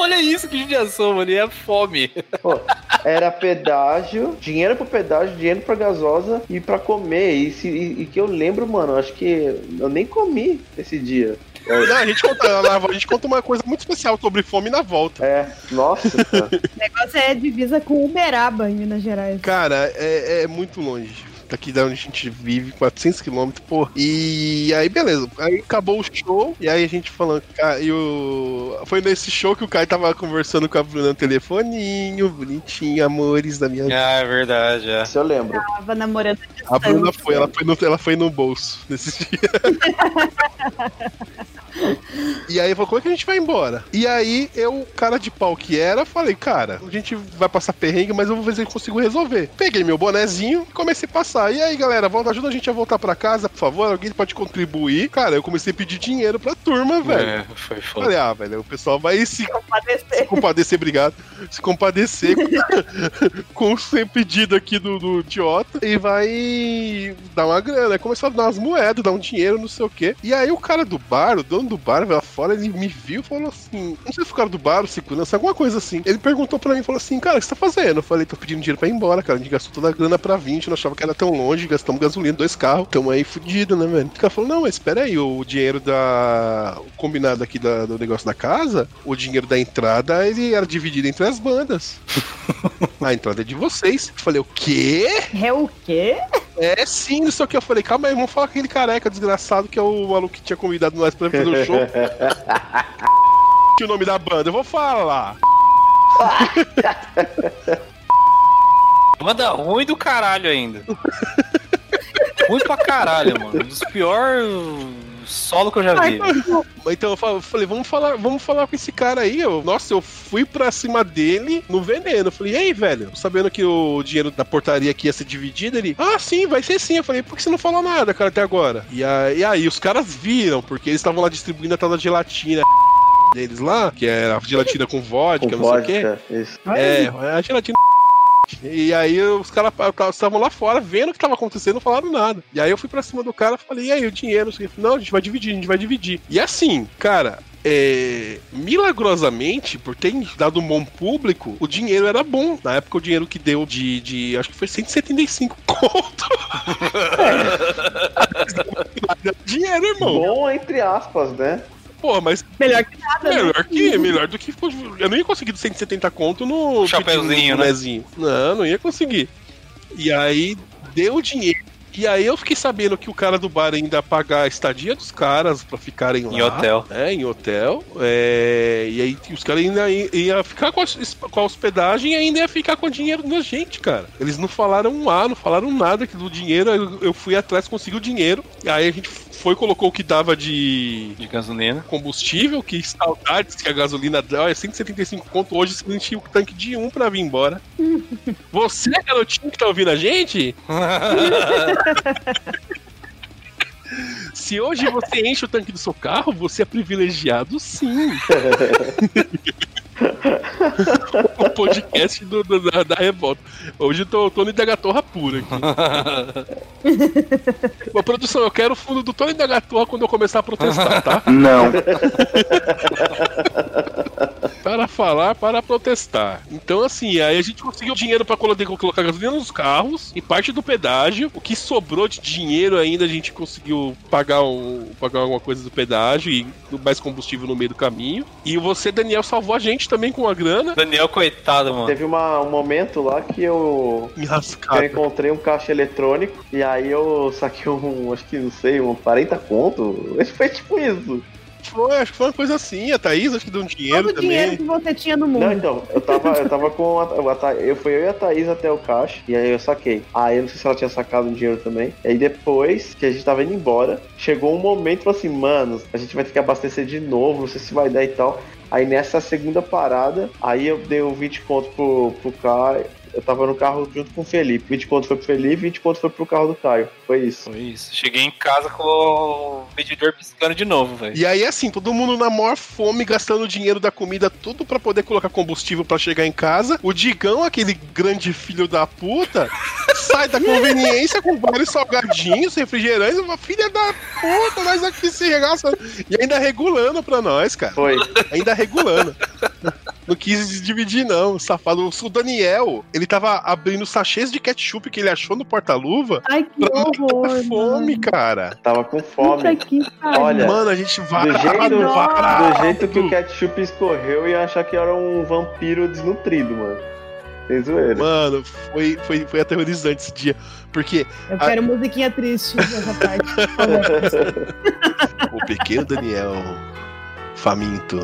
Olha isso, que judiação, mano. E a fome. Pô, era pedágio, dinheiro pro pedágio, dinheiro pra gasosa e pra comer. E, se- e- e que eu lembro, mano, acho que eu nem comi esse dia. Não, a, gente conta, a gente conta uma coisa muito especial sobre fome na volta. É, nossa, cara. O negócio é divisa com Uberaba, em Minas Gerais. Cara, é, é muito longe. Daqui da onde a gente vive, 400 quilômetros, pô. E aí, beleza. Aí acabou o show. E aí a gente falando. E o... Foi nesse show que o Caio tava conversando com a Bruna no telefoninho, bonitinho, amores da minha vida. Ah, é verdade, é. Isso eu lembro. Tava namorando a A Bruna foi, ela foi no, ela foi no bolso nesse dia. E aí falou, como é que a gente vai embora? E aí eu, cara de pau que era, falei, cara, a gente vai passar perrengue, mas eu vou ver se eu consigo resolver. Peguei meu bonezinho e comecei a passar. E aí, galera, volta, ajuda a gente a voltar pra casa, por favor. Alguém pode contribuir. Cara, eu comecei a pedir dinheiro pra turma, velho. É, foi foda. Falei, ah, velho, o pessoal vai se Compadecer. compadecer, obrigado. Se compadecer com, com o sem pedido aqui do, do idiota e vai dar uma grana. Aí Começou a dar umas moedas, dar um dinheiro, não sei o quê. E aí o cara do bar, o dono do bar, veio lá fora, ele me viu e falou assim: Não sei se o cara do bar, o segurança, alguma coisa assim. Ele perguntou pra mim, falou assim: Cara, o que você tá fazendo? Eu falei: Tô pedindo dinheiro pra ir embora, cara. A gente gastou toda a grana pra 20, não achava que era tão longe, gastamos gasolina, dois carros. Tamo aí fudido, né, velho? O cara falou: Não, mas espera aí, o dinheiro da. O combinado aqui da- do negócio da casa, o dinheiro da entrada, ele era dividido entre as bandas. a entrada é de vocês. Eu falei: O quê? É o quê? É sim, isso aqui. Eu falei: Calma aí, vamos falar com aquele careca desgraçado que é o maluco que tinha convidado nós pra fazer o show. que o nome da banda? Eu vou falar. Banda ruim do caralho ainda. ruim pra caralho, mano. Um dos piores solo que eu já vi. Então eu fa- eu falei, vamos falar, vamos falar com esse cara aí. Eu, nossa, eu fui pra cima dele no veneno. Eu falei, ei, velho, sabendo que o dinheiro da portaria aqui ia ser dividido, ele, ah, sim, vai ser sim. Eu falei, por que você não falou nada, cara, até agora? E aí, e aí os caras viram, porque eles estavam lá distribuindo a tal da gelatina. deles lá, que era a gelatina com vodka, Com não sei o quê. vodka. Isso. É, a gelatina. E aí os caras estavam lá fora vendo o que tava acontecendo, não falaram nada. E aí eu fui pra cima do cara e falei, e aí, o dinheiro? Não, a gente vai dividir, a gente vai dividir. E assim, cara, é, milagrosamente, por ter dado um bom público, o dinheiro era bom. Na época, o dinheiro que deu de, de acho que foi 175 conto. dinheiro, irmão. Bom, entre aspas, né? Porra, mas Melhor que nada, né? melhor que, melhor do que. Eu não ia conseguir 170 conto no Chapeuzinho, né? Não, não ia conseguir. E aí deu dinheiro. E aí eu fiquei sabendo que o cara do bar ainda ia pagar a estadia dos caras pra ficarem lá. Em hotel. É, em hotel. É, e aí os caras ainda i- ia ficar com a, com a hospedagem e ainda ia ficar com o dinheiro da gente, cara. Eles não falaram um A, não falaram nada que do dinheiro. Eu, eu fui atrás, consegui o dinheiro. E aí a gente foi, colocou o que dava de, De gasolina. combustível, que saudades que a gasolina dá, é 175 conto. Hoje você enchia o tanque de um pra vir embora. você, garotinho que tá ouvindo a gente, se hoje você enche o tanque do seu carro, você é privilegiado sim. o podcast do, do- da, da revolta. Hoje eu tô, Tony da Gatorra pura aqui. Ô, produção, eu quero o fundo do Tony da Gatorra quando eu começar a protestar, tá? Não. Para falar, para protestar. Então, assim, aí a gente conseguiu dinheiro pra colocar, gasolina nos carros e parte do pedágio. O que sobrou de dinheiro ainda a gente conseguiu pagar, um, pagar alguma coisa do pedágio e mais combustível no meio do caminho. E você, Daniel, salvou a gente também com a grana. Daniel, coitado, mano. Teve uma- um momento lá que eu, que eu Enrascado. encontrei um caixa eletrônico e aí eu saquei um, acho que não sei, um 40 conto. Foi tipo isso. Foi, acho que foi uma coisa assim. A Thaís acho que deu um dinheiro Todo o dinheiro também. que você tinha no mundo. Não, então, eu tava, eu tava com a, a Tha- eu fui eu e a Thaís até o caixa e aí eu saquei. Aí eu não sei se ela tinha sacado o dinheiro também. E aí depois que a gente tava indo embora, chegou um momento e falou assim, mano, a gente vai ter que abastecer de novo, não sei se vai dar e tal. Aí nessa segunda parada, aí eu dei um 20 conto pro, pro Caio. Eu tava no carro junto com o Felipe. 20 conto foi pro Felipe, 20 conto foi pro carro do Caio. Foi isso. Foi isso. Cheguei em casa com o medidor piscando de novo, velho. E aí, assim, todo mundo na maior fome, gastando dinheiro da comida, tudo pra poder colocar combustível pra chegar em casa. O Digão, aquele grande filho da puta, sai da conveniência com vários salgadinhos, refrigerantes. Uma filha da puta, nós aqui se regaça. E ainda regulando pra nós, cara. Foi. Ainda regulando. Não quis dividir, não, safado. O Daniel, ele tava abrindo sachês de ketchup que ele achou no porta-luva. Ai, que Pra horror. matar fome, mano. cara. Tava com Puta fome. que pariu. Olha, Mano, a gente vai. do. Do jeito que o ketchup escorreu, eu ia achar que era um vampiro desnutrido, mano. Sem zoeira. Mano, foi, foi, foi aterrorizante esse dia. Porque Eu quero musiquinha triste nessa parte. o pequeno Daniel faminto,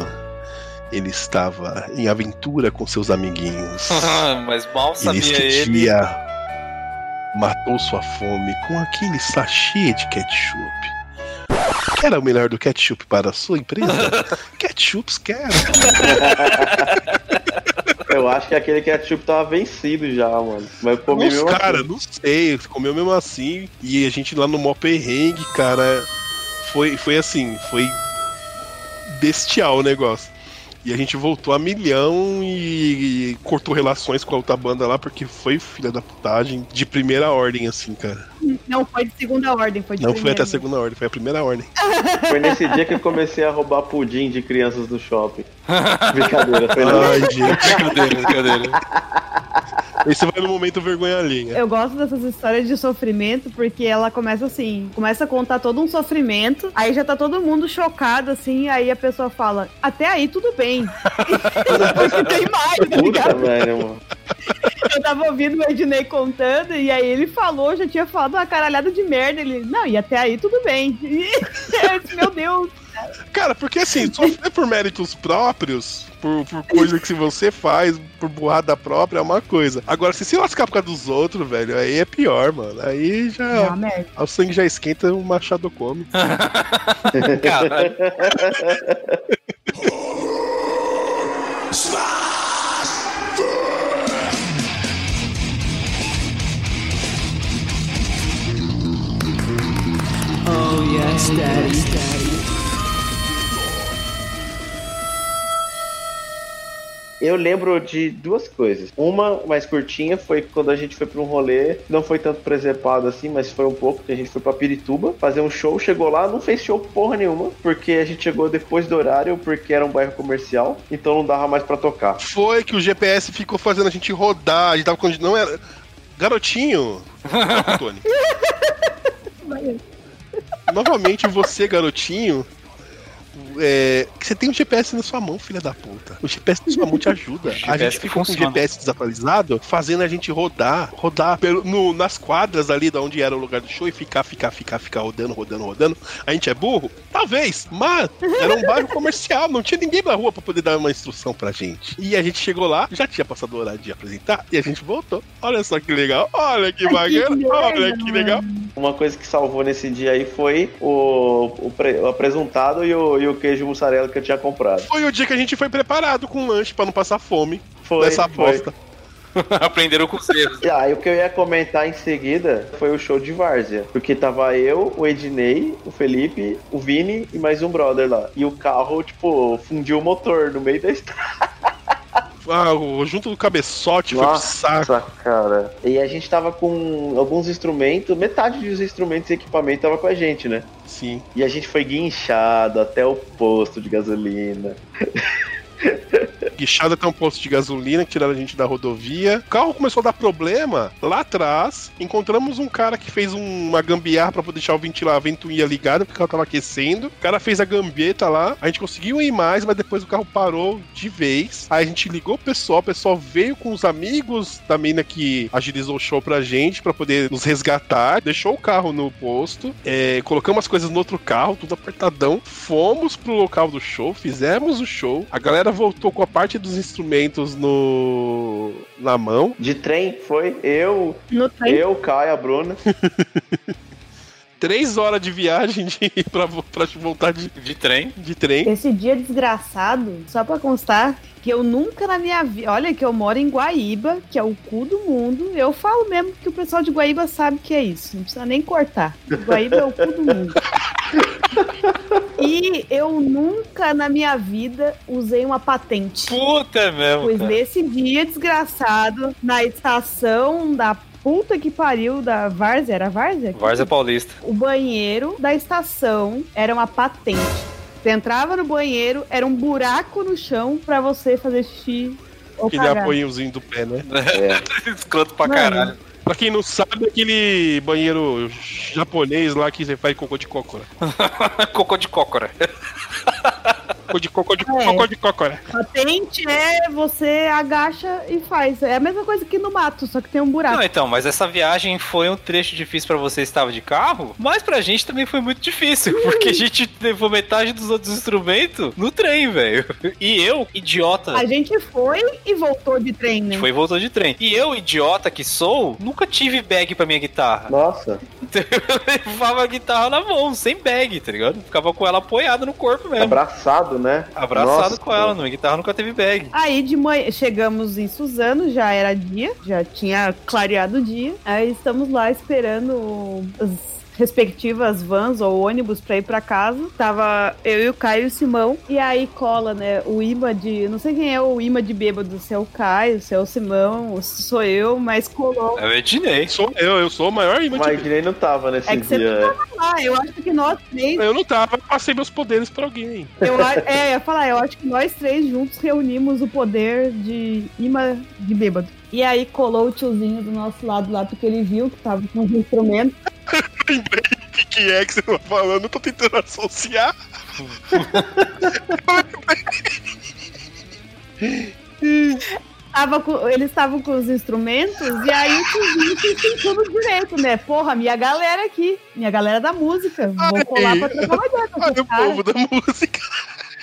ele estava em aventura com seus amiguinhos. Mas mal E sabia neste ele. dia matou sua fome com aquele sachê de ketchup. Era o melhor do ketchup para a sua empresa? Ketchups quero. Eu acho que aquele ketchup tava vencido já, mano. Mas eu comi Nossa, mesmo cara, assim. não sei. Comeu mesmo assim. E a gente lá no mó perrengue, cara. Foi, foi assim, foi bestial o negócio. E a gente voltou a milhão e, e cortou relações com a outra banda lá, porque foi filha da putagem de primeira ordem, assim, cara. Não, foi de segunda ordem, foi de Não foi primeira. até a segunda ordem, foi a primeira ordem. Foi nesse dia que eu comecei a roubar pudim de crianças do shopping. Brincadeira, foi não. Ai, gente. Brincadeira, brincadeira. Esse vai no momento vergonha alheia. Eu gosto dessas histórias de sofrimento porque ela começa assim, começa a contar todo um sofrimento, aí já tá todo mundo chocado assim, aí a pessoa fala, até aí tudo bem. Porque tem mais, tá Puta, ligado? velho, mano. Eu tava ouvindo o Ednei contando e aí ele falou, já tinha falado uma caralhada de merda, ele, não, e até aí tudo bem. E eu disse, meu Deus, Cara, porque assim, sofrer por méritos próprios, por, por coisa que se você faz, por burrada própria, é uma coisa. Agora, se se lascar por causa dos outros, velho, aí é pior, mano. Aí é já. uma merda. O sangue já esquenta, o machado come. Caralho. Eu lembro de duas coisas. Uma mais curtinha foi quando a gente foi pra um rolê, não foi tanto presepado assim, mas foi um pouco, que a gente foi pra Pirituba fazer um show, chegou lá, não fez show porra nenhuma, porque a gente chegou depois do horário, porque era um bairro comercial, então não dava mais pra tocar. Foi que o GPS ficou fazendo a gente rodar, a gente tava com. Não era. Garotinho! Tony. Novamente, você, garotinho. É, que você tem um GPS na sua mão, filha da puta. O GPS na sua mão te ajuda. A gente ficou com o. GPS desatualizado, fazendo a gente rodar, rodar pelo, no- nas quadras ali da onde era o lugar do show e ficar, ficar, ficar, ficar rodando, rodando, rodando. A gente é burro? Talvez, mas era um bairro comercial, não tinha ninguém na rua pra poder dar uma instrução pra gente. E a gente chegou lá, já tinha passado o horário de apresentar e a gente voltou. Olha só que legal, olha que bacana, olha que legal. Uma coisa que salvou nesse dia aí foi o, o, pre- o apresentado e o, e o queijo mussarela que eu tinha comprado. Foi o dia que a gente foi preparado com lanche pra não passar fome Foi, nessa foi. bosta. Aprenderam com erros. E aí o que eu ia comentar em seguida foi o show de Várzea. Porque tava eu, o Ednei, o Felipe, o Vini e mais um brother lá. E o carro, tipo, fundiu o motor no meio da estrada. Ah, junto do cabeçote foi pro saco. Nossa, cara. E a gente tava com alguns instrumentos, metade dos instrumentos e equipamento tava com a gente, né? Sim. E a gente foi guinchado até o posto de gasolina. Guichada até um posto de gasolina que tiraram a gente da rodovia. O carro começou a dar problema lá atrás. Encontramos um cara que fez um- uma gambiarra pra poder deixar o ventilador, a ventoinha ligada, porque o carro tava aquecendo. O cara fez a gambeta lá. A gente conseguiu ir mais, mas depois o carro parou de vez. Aí a gente ligou o pessoal, o pessoal veio com os amigos da mina que agilizou o show pra gente, pra poder nos resgatar. Deixou o carro no posto, é, colocamos as coisas no outro carro, tudo apertadão. Fomos pro local do show, fizemos o show. A galera voltou com a parte dos instrumentos no na mão. De trem foi eu, No trem. eu, Caio, a Bruna. Três horas de viagem de, pra, pra voltar de, De trem. de trem. Esse dia desgraçado, só pra constar, que eu nunca na minha vida. Olha, que eu moro em Guaíba, que é o cu do mundo. Eu falo mesmo que o pessoal de Guaíba sabe que é isso. Não precisa nem cortar. Guaíba é o cu do mundo. E eu nunca na minha vida usei uma patente. Puta é mesmo. Pois cara. nesse dia desgraçado, na estação da puta que pariu da Várzea, era Várzea? Várzea Paulista. O banheiro da estação era uma patente. Você entrava no banheiro, era um buraco no chão pra você fazer xixi ou Aquele cagar. apoiozinho do pé, né? Escroto pra Mano. caralho. Pra quem não sabe, aquele banheiro japonês lá que você faz cocô de cócora. Cocô de cócora. Cocô de cocô de É. cocô de cócora. Patente é você agacha e faz. É a mesma coisa que no mato, só que tem um buraco. Não, então, mas essa viagem foi um trecho difícil pra você estava de carro, mas pra gente também foi muito difícil, porque a gente levou metade dos outros instrumentos no trem, velho. E eu, idiota, A gente foi e voltou de trem, a né? gente foi e voltou de trem. E eu, idiota que sou, nunca tive bag pra minha guitarra. Nossa. Então eu levava a guitarra na mão, sem bag, tá ligado? Ficava com ela apoiada no corpo mesmo. Abraçado, né? Abraçado Nossa, com ela, minha guitarra nunca teve bag. Aí de manhã chegamos em Suzano, já era dia, já tinha clareado o dia. Aí estamos lá esperando as respectivas vans ou ônibus pra ir pra casa. Tava eu e o Caio e o Simão. E aí cola, né, o imã de. Não sei quem é o imã de bêbado, se é o Caio, se é o Simão, se sou eu, mas colou. Eu Ednei. Sou eu, eu sou o maior imã Mas de Dinei não tava nesse É que você dia. Ah, eu acho que nós três. Eu não tava, passei meus poderes pra alguém. Eu, é, eu ia falar, eu acho que nós três juntos reunimos o poder de imã de bêbado. E aí colou o tiozinho do nosso lado lá, porque ele viu que tava com os instrumentos. Lembrei o que, que é que você tá falando, eu tô tentando associar. Tava com- eles estavam com os instrumentos e aí o tiozinho sentiu no direito, né? Porra, minha galera aqui, minha galera da música. Vou colar pra ideia com Olha o povo da música,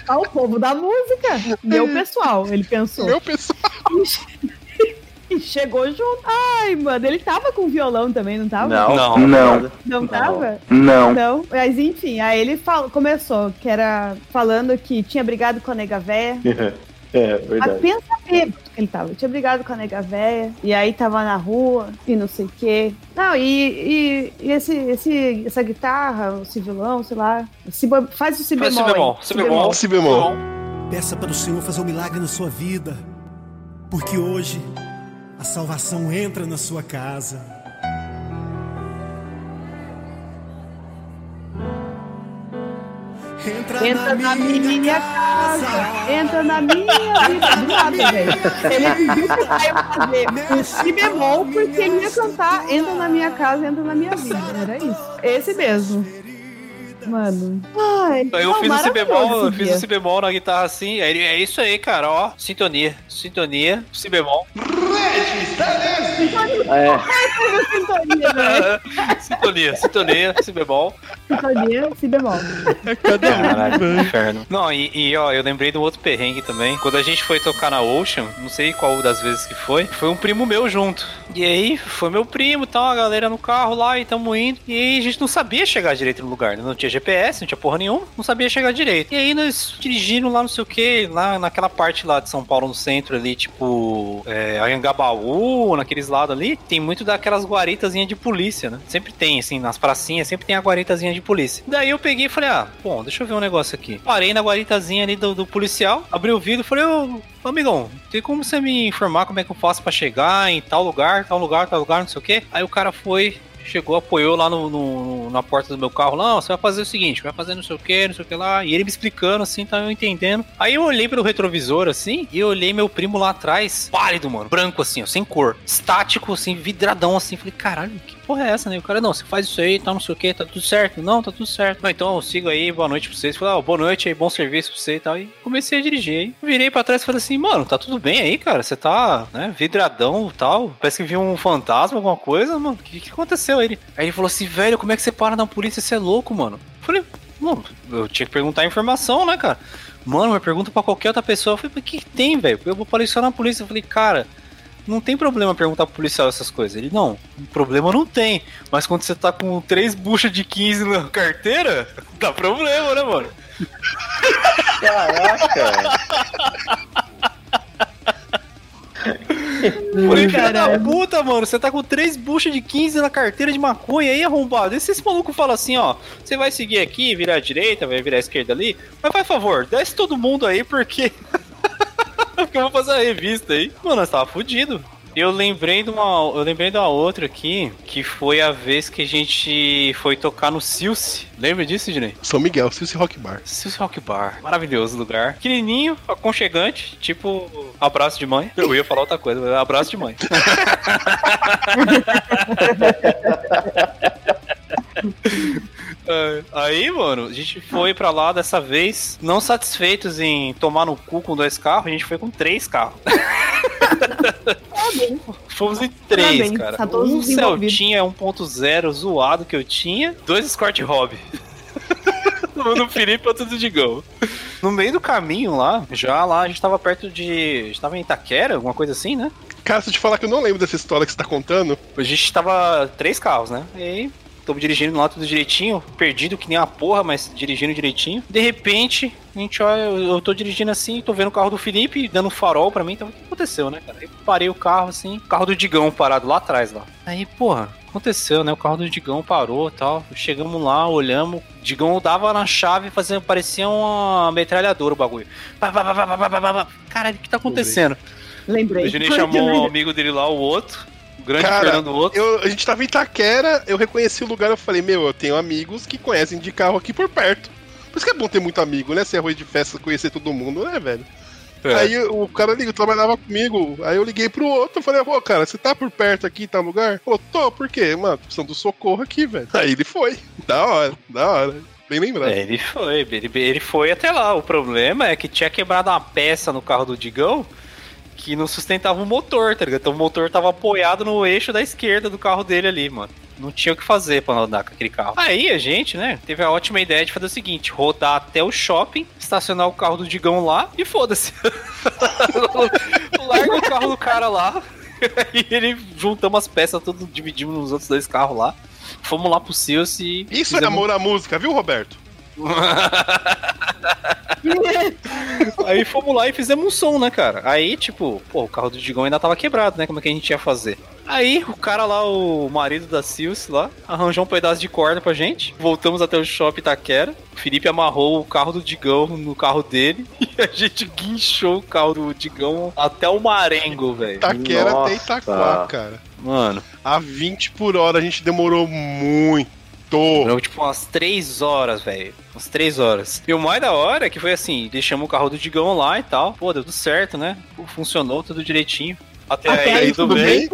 Ah, o povo da música. Meu pessoal, ele pensou. meu pessoal. E chegou junto. Ai, mano, ele tava com violão também, não tava? Não, Não. não. Não tava? Não. Não, mas enfim, aí ele fal- começou, que era falando que tinha brigado com a nega véia. É, Mas verdade. pensa bêbado que ele tava. Tinha brigado com a nega véia, e aí tava na rua, e não sei o quê. Não, e, e, e esse, esse, essa guitarra, o si violão, sei lá. Si bem- faz o si Faz bemol. si bemol, si bemol. Si bemol. Peça para o Senhor fazer um milagre na sua vida. porque hoje a salvação entra na sua casa. Entra, Entra na minha casa, entra na minha vida. Do nada, velho. Ele pediu pro Caio fazer o si bemol porque ele ia cantar Entra na minha casa, entra na minha vida. Era isso. Esse mesmo. Mano. Ai, eu não, fiz o si maravilhoso bemol, eu esse fiz si bemol na guitarra assim, ele, é isso aí, cara, ó, sintonia, sintonia, si bemol, É, Sintonia, velho. sintonia, sintonia, si bemol. Sintonia, si bemol. É cada um, Caralho, velho. inferno. Não, e, e, ó, eu lembrei do outro perrengue também. Quando a gente foi tocar na Ocean, não sei qual das vezes que foi, foi um primo meu junto. E aí, foi meu primo e tal, a galera no carro lá e tamo indo. E aí a gente não sabia chegar direito no lugar, né? não tinha GPS, não tinha porra nenhuma, não sabia chegar direito. E aí nós dirigindo lá, não sei o que, lá naquela parte lá de São Paulo, no centro ali, tipo, é, Anhangabaú, naqueles lados ali, tem muito daquelas guaritazinhas de polícia, né? Sempre tem, assim, nas pracinhas, sempre tem a guaritazinha de polícia. Daí eu peguei e falei, ah, bom, deixa eu ver um negócio aqui. Parei na guaritazinha ali do, do policial, abri o vidro e falei, ô, ô, amigão, tem como você me informar como é que eu faço pra chegar em tal lugar, tal lugar, tal lugar, não sei o quê? Aí o cara foi, chegou, apoiou lá no, no- na porta do meu carro. Não, você vai fazer o seguinte, vai fazer não sei o que, não sei o que lá. E ele me explicando assim, tá eu entendendo. Aí eu olhei pelo retrovisor assim, e eu olhei meu primo lá atrás, pálido, mano, branco assim, ó, sem cor, estático, assim, vidradão assim. Falei, caralho, que porra é essa, né? O cara, não, você faz isso aí, tá não sei o que, tá tudo certo. Não, tá tudo certo. Não, então eu sigo aí, boa noite pra vocês. Falei, ah, boa noite aí, bom serviço pra você e tal. E comecei a dirigir aí. Virei pra trás e falei assim, mano, tá tudo bem aí, cara? Você tá, né, vidradão e tal. Parece que viu um fantasma, alguma coisa, mano. O que, que aconteceu aí? Aí ele falou assim, velho, como é que você para na polícia? Você é louco, mano. Eu falei, mano, eu tinha que perguntar a informação, né, cara? Mano, mas pergunta pra qualquer outra pessoa. Eu falei, o que, que tem, velho? Eu vou policiar na polícia. Eu falei, cara, não tem problema perguntar pro policial essas coisas. Ele, não, problema não tem. Mas quando você tá com três buchas de 15 na carteira, dá problema, né, mano? caraca. Falei, filho da puta, mano, você tá com três buchas de 15 na carteira de maconha aí, arrombado. E se esse maluco fala assim, ó, você vai seguir aqui, virar à direita, vai virar à esquerda ali, mas faz favor, desce todo mundo aí, porque... porque eu vou fazer a revista aí. Mano, nós tava fudido. Eu lembrei de uma, eu lembrei de uma outra aqui, que foi a vez que a gente foi tocar no Silce. Lembra disso, Dinei? São Miguel, Silce Rock Bar. Silce Rock Bar. Maravilhoso lugar. Pequenininho, aconchegante, tipo abraço de mãe. Eu ia falar outra coisa, mas abraço de mãe. É, Aí, mano, a gente foi pra lá dessa vez, não satisfeitos em tomar no cu com dois carros, a gente foi com três carros. Fomos em três, Parabéns, cara. tá um. Celtinha 1.0 zoado que eu tinha, dois Escort Hobby. Um do Felipe e outro do Digão. No meio do caminho lá, já lá, a gente tava perto de. A gente tava em Itaquera, alguma coisa assim, né? Cara, se eu te falar que eu não lembro dessa história que você tá contando, A gente tava três carros, né? E aí, tô dirigindo lá tudo direitinho, perdido que nem uma porra, mas dirigindo direitinho. De repente, a gente olha, eu, eu tô dirigindo assim, tô vendo o carro do Felipe dando farol pra mim, então o que aconteceu, né, cara? Aí parei o carro assim, o carro do Digão parado lá atrás lá. Aí, porra, aconteceu, né? O carro do Digão parou e tal. Chegamos lá, olhamos. O Digão dava na chave, fazendo, parecia uma metralhadora o bagulho. Caralho, o que tá acontecendo? Lembrei. O Juninho chamou o amigo dele lá, o outro. O grande Cara, Fernando Outro. eu, a gente tava em Itaquera, eu reconheci o lugar, eu falei, meu, eu tenho amigos que conhecem de carro aqui por perto. Por isso que é bom ter muito amigo, né? Ser arroz de festa, conhecer todo mundo, né, velho? É. Aí o cara ligou, trabalhava comigo. Aí eu liguei pro outro, eu falei, pô, cara, você tá por perto aqui, tá no lugar? Pô, tô, por quê? Mano, tô precisando do socorro aqui, velho. Aí ele foi. Da hora, da hora. Bem lembrado. É, ele foi, ele, ele foi até lá. O problema é que tinha quebrado uma peça no carro do Digão que não sustentava o motor, tá ligado? Então o motor tava apoiado no eixo da esquerda do carro dele ali, mano. Não tinha o que fazer pra andar com aquele carro. Aí a gente, né, teve a ótima ideia de fazer o seguinte: rodar até o shopping, estacionar o carro do Digão lá e foda-se. Larga o carro do cara lá. E ele juntamos as peças, tudo dividimos nos outros dois carros lá. Fomos lá pro Sears e. Isso é fizemos- amor à música, viu, Roberto? Aí fomos lá e fizemos um som, né, cara? Aí, tipo, pô, o carro do Digão ainda tava quebrado, né? Como é que a gente ia fazer? Aí o cara lá, o marido da Silce lá, arranjou um pedaço de corda pra gente. Voltamos até o shopping Itaquera. O Felipe amarrou o carro do Digão no carro dele e a gente guinchou o carro do Digão até o Marengo, velho. Taquera Nossa. até Itaquá, cara. Mano, A 20 por hora a gente demorou muito. Durou tipo umas 3 horas, velho. Umas 3 horas. E o mais da hora é que foi assim: deixamos o carro do Digão lá e tal. Pô, deu tudo certo, né? Pô, Funcionou tudo direitinho. Até, Até aí, aí, tudo bem.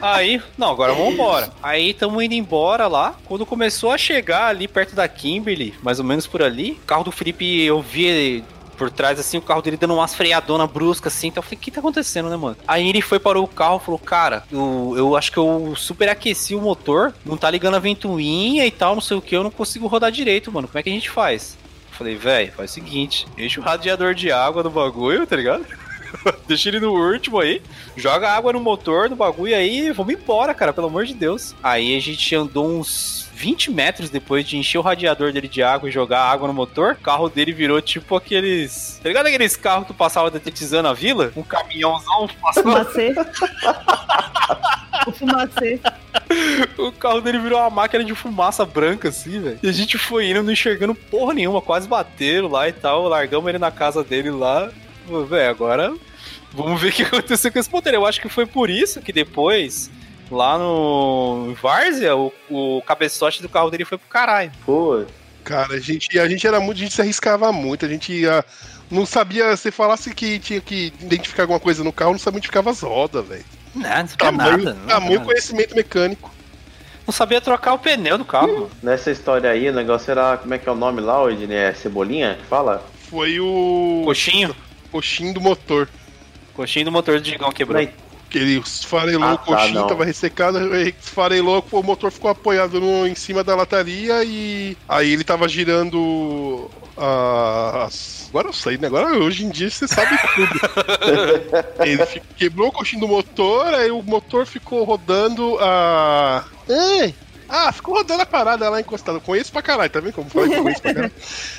Aí, não, agora vamos embora. Aí estamos indo embora lá. Quando começou a chegar ali perto da Kimberly, mais ou menos por ali, o carro do Felipe eu vi por trás, assim, o carro dele dando umas freadonas bruscas, assim. Então eu falei, o que tá acontecendo, né, mano? Aí ele foi, parou o carro falou, cara, eu, eu acho que eu superaqueci o motor, não tá ligando a ventoinha e tal, não sei o que, eu não consigo rodar direito, mano. Como é que a gente faz? Eu falei, velho, faz o seguinte, enche o radiador de água do bagulho, tá ligado? Deixa ele no último aí, joga água no motor, no bagulho aí, vamos embora, cara, pelo amor de Deus. Aí a gente andou uns 20 metros depois de encher o radiador dele de água e jogar água no motor, o carro dele virou tipo aqueles. Tá ligado aqueles carros que passava detetizando a vila? Um caminhãozão passando. Fumacê. o fumacê. O carro dele virou uma máquina de fumaça branca, assim, velho. E a gente foi indo, não enxergando porra nenhuma, quase bateram lá e tal. Largamos ele na casa dele lá. Velho, agora vamos ver o que aconteceu com esse motor. Eu acho que foi por isso que depois, lá no Várzea, o, o cabeçote do carro dele foi pro caralho. Pô, Cara, a gente, a gente era muito, a gente se arriscava muito, a gente ia. Não sabia, se falasse que tinha que identificar alguma coisa no carro, não sabia identificar as rodas, velho. Nada, não sabia Tamanho, nada. não tamanho nada. conhecimento mecânico. Não sabia trocar o pneu do carro. nessa história aí, o negócio era. Como é que é o nome lá, Odine? É Cebolinha que fala? Foi o Coxinho. coxinho do motor. Coxinho do motor do Digão quebrou. Não, Que ele esfarelou Ah, o coxinho, tá, tava ressecado, aí esfarelou, o motor ficou apoiado no- em cima da lataria e aí ele tava girando as. Agora eu sei, né? Agora hoje em dia você sabe tudo. ele quebrou o coxinho do motor, aí o motor ficou rodando a. Ei! Ah, ficou rodando a parada lá encostado. Conheço pra caralho, tá vendo como fala que conheço pra caralho?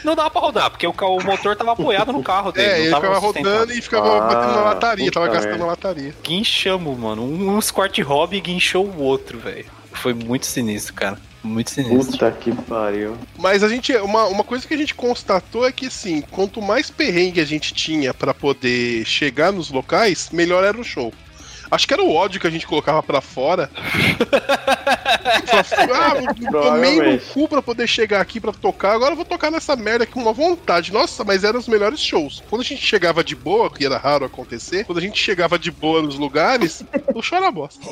Não dava pra rodar, porque o, o motor tava apoiado no carro dele. É, não ele tava ficava rodando e ficava Ah, batendo na lataria, tava gastando merda. a lataria. guinchamos, mano. Um, um Squart Hobby guinchou o outro, velho. Foi muito sinistro, cara. Muito sinistro. Puta que pariu. Mas a gente. Uma, uma coisa que a gente constatou é que, assim, quanto mais perrengue a gente tinha pra poder chegar nos locais, melhor era o show. Acho que era o ódio que a gente colocava pra fora. Falava, ah, eu tomei no cu pra poder chegar aqui pra tocar, agora eu vou tocar nessa merda aqui com uma vontade. Nossa, mas eram os melhores shows. Quando a gente chegava de boa, que era raro acontecer, quando a gente chegava de boa nos lugares, o show era bosta.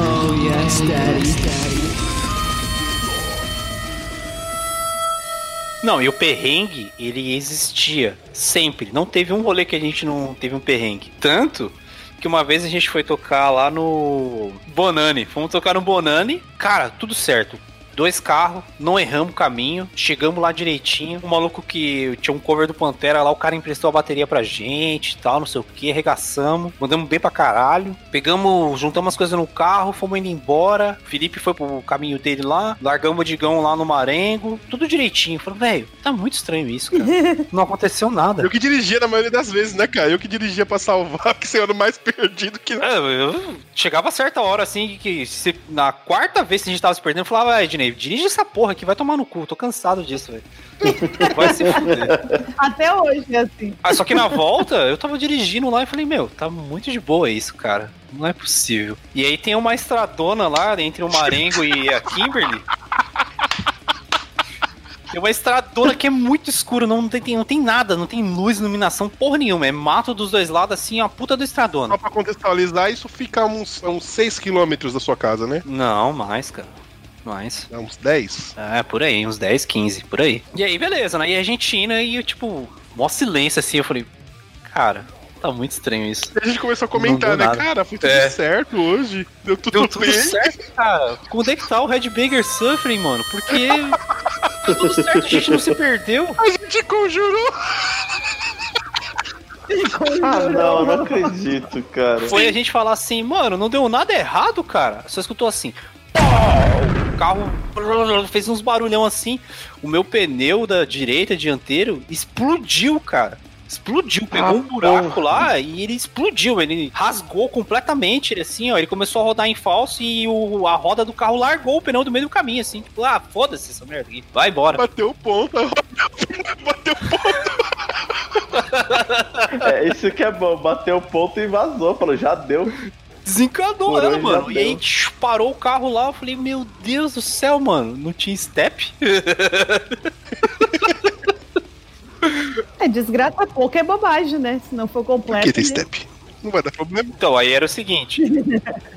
Oh, yes, Daddy. Não, e o perrengue, ele existia sempre. Não teve um rolê que a gente não teve um perrengue. Tanto que uma vez a gente foi tocar lá no Bonani. Fomos tocar no Bonani. Cara, tudo certo. Dois carros, não erramos o caminho, chegamos lá direitinho. O maluco que tinha um cover do Pantera lá, o cara emprestou a bateria pra gente e tal, não sei o que, arregaçamos, mandamos bem pra caralho. Pegamos, juntamos as coisas no carro, fomos indo embora. Felipe foi pro caminho dele lá, largamos o Digão lá no Marengo, tudo direitinho. Falei, velho, tá muito estranho isso, cara. Não aconteceu nada. Eu que dirigia na maioria das vezes, né, cara? Eu que dirigia pra salvar, que você era o mais perdido que. É, eu chegava a certa hora, assim, que se- na quarta vez que a gente tava se perdendo, eu falava, ah, Ednei, dirige essa porra aqui, vai tomar no cu, tô cansado disso, velho. Vai se fuder. Até hoje é assim. Ah, só que na volta, eu tava dirigindo lá e falei, meu, tá muito de boa isso, cara. Não é possível. E aí tem uma estradona lá entre o Marengo e a Kimberly. Tem uma estradona que é muito escura, não tem, não tem nada, não tem luz, iluminação, porra nenhuma. É mato dos dois lados, assim, a puta da estradona. Só pra contextualizar, isso fica a uns, uns 6 km da sua casa, né? Não, mais, cara. Mais. A uns 10. É, por aí, uns 10, 15, por aí. E aí, beleza, né? E a Argentina, e eu, tipo, mó silêncio assim, eu falei, cara, tá muito estranho isso. E a gente começou a comentar, né? nada. Cara, foi tudo É. certo hoje. Deu tudo, Deu tudo bem. certo, cara. Quando é que tá o Red Banger Suffering, mano? Porque tudo certo, a gente não se perdeu. A gente conjurou. Ah, não, não acredito, cara. Foi a gente falar assim, mano, não deu nada errado, cara. Só escutou assim, pau, carro fez uns barulhão assim. O meu pneu da direita dianteiro explodiu, cara. Explodiu, pegou Ah, um buraco porra. lá e ele explodiu. Ele rasgou completamente, ele, assim, ó. Ele começou a rodar em falso e o, a roda do carro largou o pneu do meio do caminho, assim. Tipo, ah, foda-se essa merda aqui. Vai embora. Bateu o ponto, bateu o ponto. É, isso que é bom, bateu o ponto e vazou. Falou, já deu. Desencanou Por ela, mano. E aí tch, parou o carro lá. Eu falei, meu Deus do céu, mano. Não tinha step? É, desgrata pouco é bobagem, né? Se não for Por completo. que tem né? step? Não vai dar problema. Então, aí era o seguinte.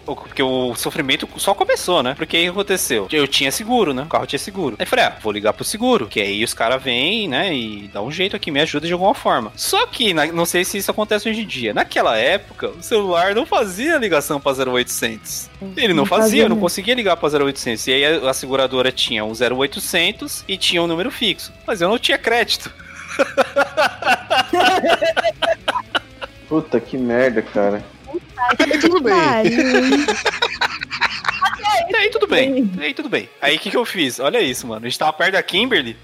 o- porque o sofrimento só começou, né? Porque aí o que aconteceu? Eu tinha seguro, né? O carro tinha seguro. Aí eu falei, ah, vou ligar pro seguro. Que aí os caras vêm, né? E dá um jeito aqui, me ajuda de alguma forma. Só que, na- não sei se isso acontece hoje em dia. Naquela época, o celular não fazia ligação pra 0800. Ele não Não fazia, fazia eu não conseguia ligar pra 0800. E aí a, a seguradora tinha um 0800 e tinha um número fixo. Mas eu não tinha crédito. Puta que merda, cara. Aí tudo bem. E aí tudo bem, e aí tudo bem. Aí o que, que eu fiz? Olha isso, mano. A gente tava perto da Kimberly.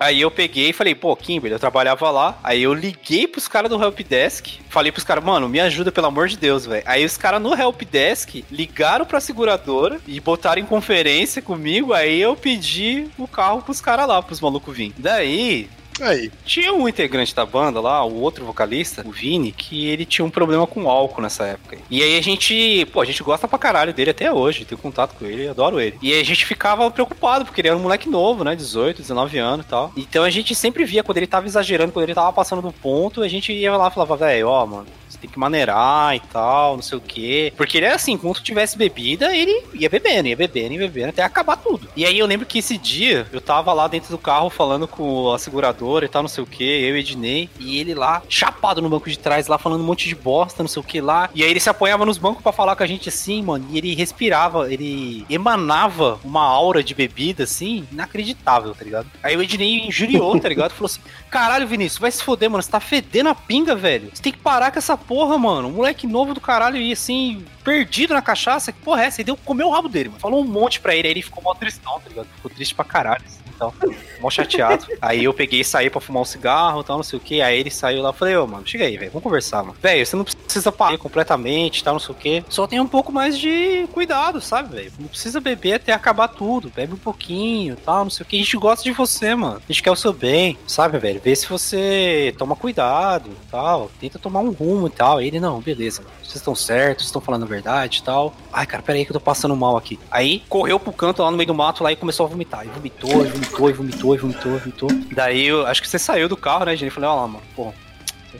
Aí eu peguei e falei, pô, Kimberly, eu trabalhava lá. Aí eu liguei pros caras do Helpdesk. Falei pros caras, mano, me ajuda, pelo amor de Deus, velho. Aí os caras no Helpdesk ligaram pra seguradora e botaram em conferência comigo. Aí eu pedi o carro pros caras lá, pros malucos virem. Daí, Aí. tinha um integrante da banda lá, o outro vocalista, o Vini, que ele tinha um problema com álcool nessa época. E aí a gente, pô, a gente gosta pra caralho dele até hoje, tenho contato com ele, adoro ele. E aí a gente ficava preocupado, porque ele era um moleque novo, né, 18, 19 anos e tal. Então a gente sempre via quando ele tava exagerando, quando ele tava passando do ponto, a gente ia lá e falava, velho, ó, mano, tem que maneirar e tal, não sei o quê. Porque ele é assim, quando tivesse bebida, ele ia bebendo, ia bebendo, ia bebendo, até acabar tudo. E aí eu lembro que esse dia, eu tava lá dentro do carro falando com a seguradora e tal, não sei o que, eu e Ednei, e ele lá, chapado no banco de trás, lá falando um monte de bosta, não sei o que lá. E aí ele se apoiava nos bancos pra falar com a gente assim, mano, e ele respirava, ele emanava uma aura de bebida, assim, inacreditável, tá ligado? Aí o Ednei injuriou, tá ligado? Falou assim: caralho, Vinícius, vai se foder, mano, você tá fedendo a pinga, velho. Você tem que parar com essa porra, mano. Um moleque novo do caralho e assim, perdido na cachaça. Que porra é essa? Ele deu comer o rabo dele, mano. Falou um monte pra ele, aí ele ficou mó tristão, tá ligado? Ficou triste pra caralho, assim, então. Mó chateado. aí eu peguei e saí pra fumar um cigarro e tal, não sei o que. Aí ele saiu lá e falei, ô, mano, chega aí, velho, vamos conversar, mano. Velho, você não precisa parar completamente tal, não sei o que. Só tem um pouco mais de cuidado, sabe, velho? Não precisa beber até acabar tudo. Bebe um pouquinho tal, não sei o que. A gente gosta de você, mano. A gente quer o seu bem, sabe, velho? Vê se você toma cuidado tal. Tenta tomar um rumo e tal. Aí ele, não, beleza. Vocês estão certos, estão falando a verdade e tal. Ai, cara, peraí que eu tô passando mal aqui. Aí correu pro canto lá no meio do mato lá e começou a vomitar. E vomitou, e vomitou, e vomitou, e vomitou, e vomitou. Daí eu acho que você saiu do carro, né, gente? Eu falei, ó lá, mano, pô.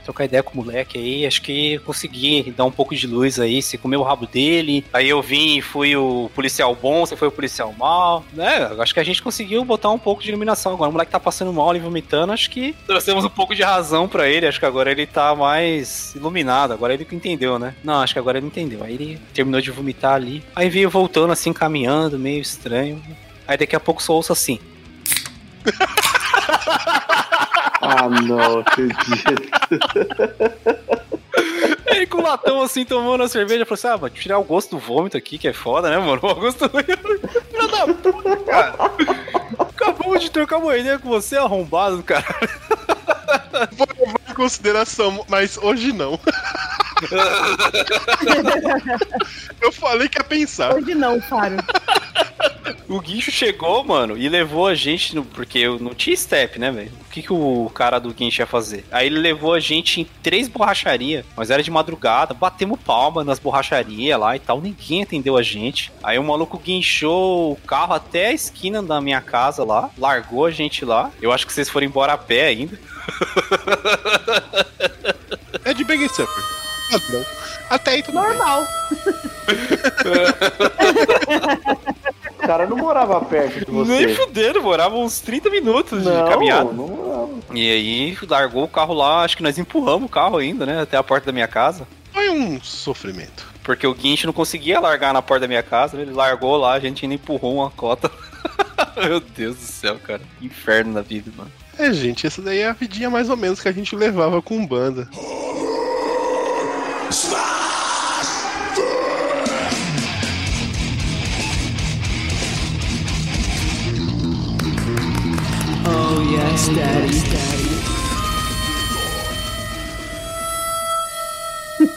Trocar ideia com o moleque aí, acho que consegui dar um pouco de luz aí. Você comeu o rabo dele, aí eu vim e fui o policial bom, você foi o policial mal, né? Acho que a gente conseguiu botar um pouco de iluminação. Agora o moleque tá passando mal e vomitando, acho que trouxemos um pouco de razão pra ele. Acho que agora ele tá mais iluminado. Agora ele entendeu, né? Não, acho que agora ele entendeu. Aí ele terminou de vomitar ali. Aí veio voltando assim, caminhando, meio estranho. Aí daqui a pouco só ouço assim. Ah, não, acredito. Ele com o latão assim, tomando a cerveja, falou assim: Ah, mano, tirar o gosto do vômito aqui, que é foda, né, mano? O gosto ruim. Filha da puta, cara. Acabamos de trocar uma ideia com você, arrombado, cara. Vou levar em consideração, mas hoje não. Eu falei que ia pensar. Hoje não, Faro. O guincho chegou, mano, e levou a gente, no, porque eu não tinha step, né, velho? O que, que o cara do guincho ia fazer? Aí ele levou a gente em três borracharias, mas era de madrugada, batemos palma nas borracharias lá e tal, ninguém atendeu a gente. Aí o maluco guinchou o carro até a esquina da minha casa lá, largou a gente lá. Eu acho que vocês foram embora a pé ainda. É de Bang Supper. Ah, não. Até aí tudo bem. Normal. O cara não morava perto de Nem você. fudendo, morava uns 30 minutos de Não, caminhada. não morava. E aí largou o carro lá, acho que nós empurramos o carro ainda, né? Até a porta da minha casa. Foi um sofrimento. Porque o guincho não conseguia largar na porta da minha casa, ele largou lá, a gente ainda empurrou uma cota. Meu Deus do céu, cara. Inferno na vida, mano. É, gente, essa daí é a vidinha mais ou menos que a gente levava com banda.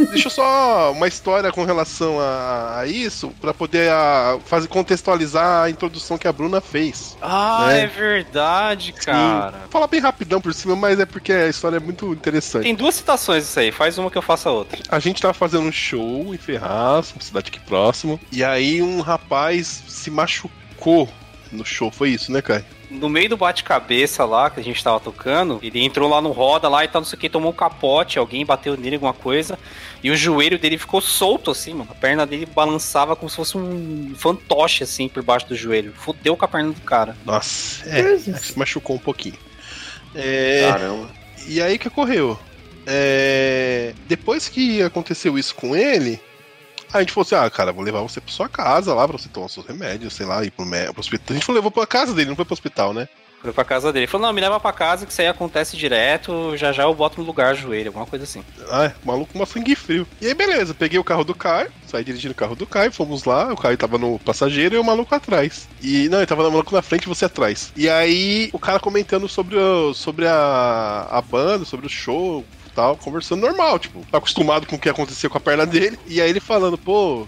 Deixa eu só uma história com relação a, a isso, pra poder a, fazer contextualizar a introdução que a Bruna fez. Ah, né? é verdade, cara. Vou falar bem rapidão por cima, mas é porque a história é muito interessante. Tem duas citações isso aí, faz uma que eu faça a outra. A gente tava fazendo um show em Ferraz, uma cidade aqui próximo, e aí um rapaz se machucou no show. Foi isso, né, Kai? No meio do bate-cabeça lá que a gente tava tocando, ele entrou lá no roda lá e tal, não sei o que, tomou um capote, alguém bateu nele, alguma coisa, e o joelho dele ficou solto assim, mano. A perna dele balançava como se fosse um fantoche assim por baixo do joelho. Fudeu com a perna do cara. Nossa, é, se machucou um pouquinho. É, Caramba. E aí que ocorreu? É, depois que aconteceu isso com ele, a gente falou assim: ah, cara, vou levar você pra sua casa lá pra você tomar seus remédios, sei lá, ir pro, mé- pro hospital. A gente levou pra casa dele, não foi pro hospital, né? Foi pra casa dele. Ele falou, não, me leva pra casa que isso aí acontece direto, já já eu boto no lugar joelho, alguma coisa assim. Ah, o maluco com uma sangue frio. E aí, beleza, peguei o carro do Caio, saí dirigindo o carro do Caio, fomos lá, o Caio tava no passageiro e o maluco atrás. E não, ele tava no maluco na frente e você atrás. E aí, o cara comentando sobre, o, sobre a, a banda, sobre o show. Tal, conversando normal, tipo, tá acostumado com o que aconteceu com a perna dele. E aí ele falando, pô,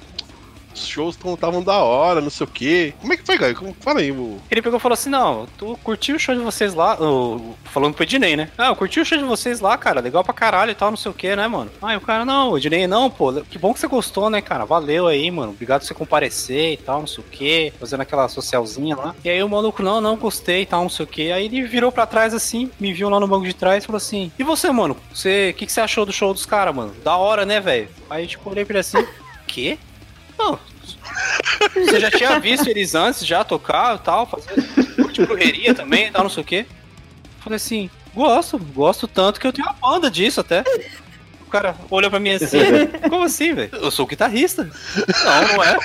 os shows estavam da hora, não sei o quê. Como é que foi? Como- Fala aí, o. Ele pegou e falou assim: Não, tu curtiu o show de vocês lá. o- falando pro Ednei, né? Ah, eu curti o show de vocês lá, cara. Legal pra caralho e tal, não sei o que, né, mano? Ah, e o cara, não, Ednei, não, pô. Que bom que você gostou, né, cara? Valeu aí, mano. Obrigado por você comparecer e tal, não sei o que. Fazendo aquela socialzinha lá. E aí o maluco, não, não, gostei e tal, não sei o que. Aí ele virou pra trás assim, me viu lá no banco de trás e falou assim: E você, mano? Você, o que, que você achou do show dos caras, mano? Da hora, né, velho? Aí, tipo, olhei pra ele assim: Quê? Não, você já tinha visto eles antes já tocar e tal, fazer de brujeria também e tal, não sei o quê. Falei assim, gosto, gosto tanto que eu tenho uma banda disso até. O cara olhou pra mim assim, como assim, velho? Eu sou guitarrista. Não, não é.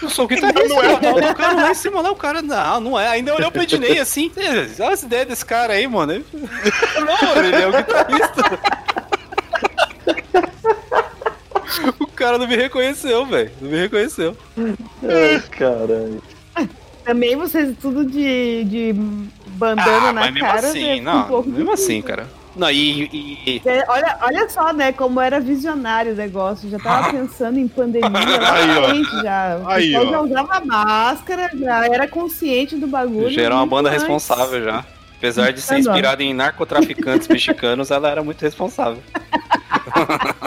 Eu sou guitarrista, Não é. eu tava tocando lá em cima lá, o cara, não, não é. Ainda olhou pro Ednei assim, olha as ideias desse cara aí, mano. Não, ele é o guitarrista. O cara não me reconheceu, velho. Não me reconheceu. Ai, caralho. Também vocês tudo de, de bandana Ah, na mas mesmo cara. assim, não, um pouco mesmo difícil. assim, cara. Não, e, e- É, Olha, olha só, né, como era visionário o negócio. Já tava pensando em pandemia lá Aí, ó. frente já. Aí, ó. já usava máscara, já era consciente do bagulho. já era uma banda antes. responsável já. Apesar de ser inspirada em narcotraficantes mexicanos, ela era muito responsável.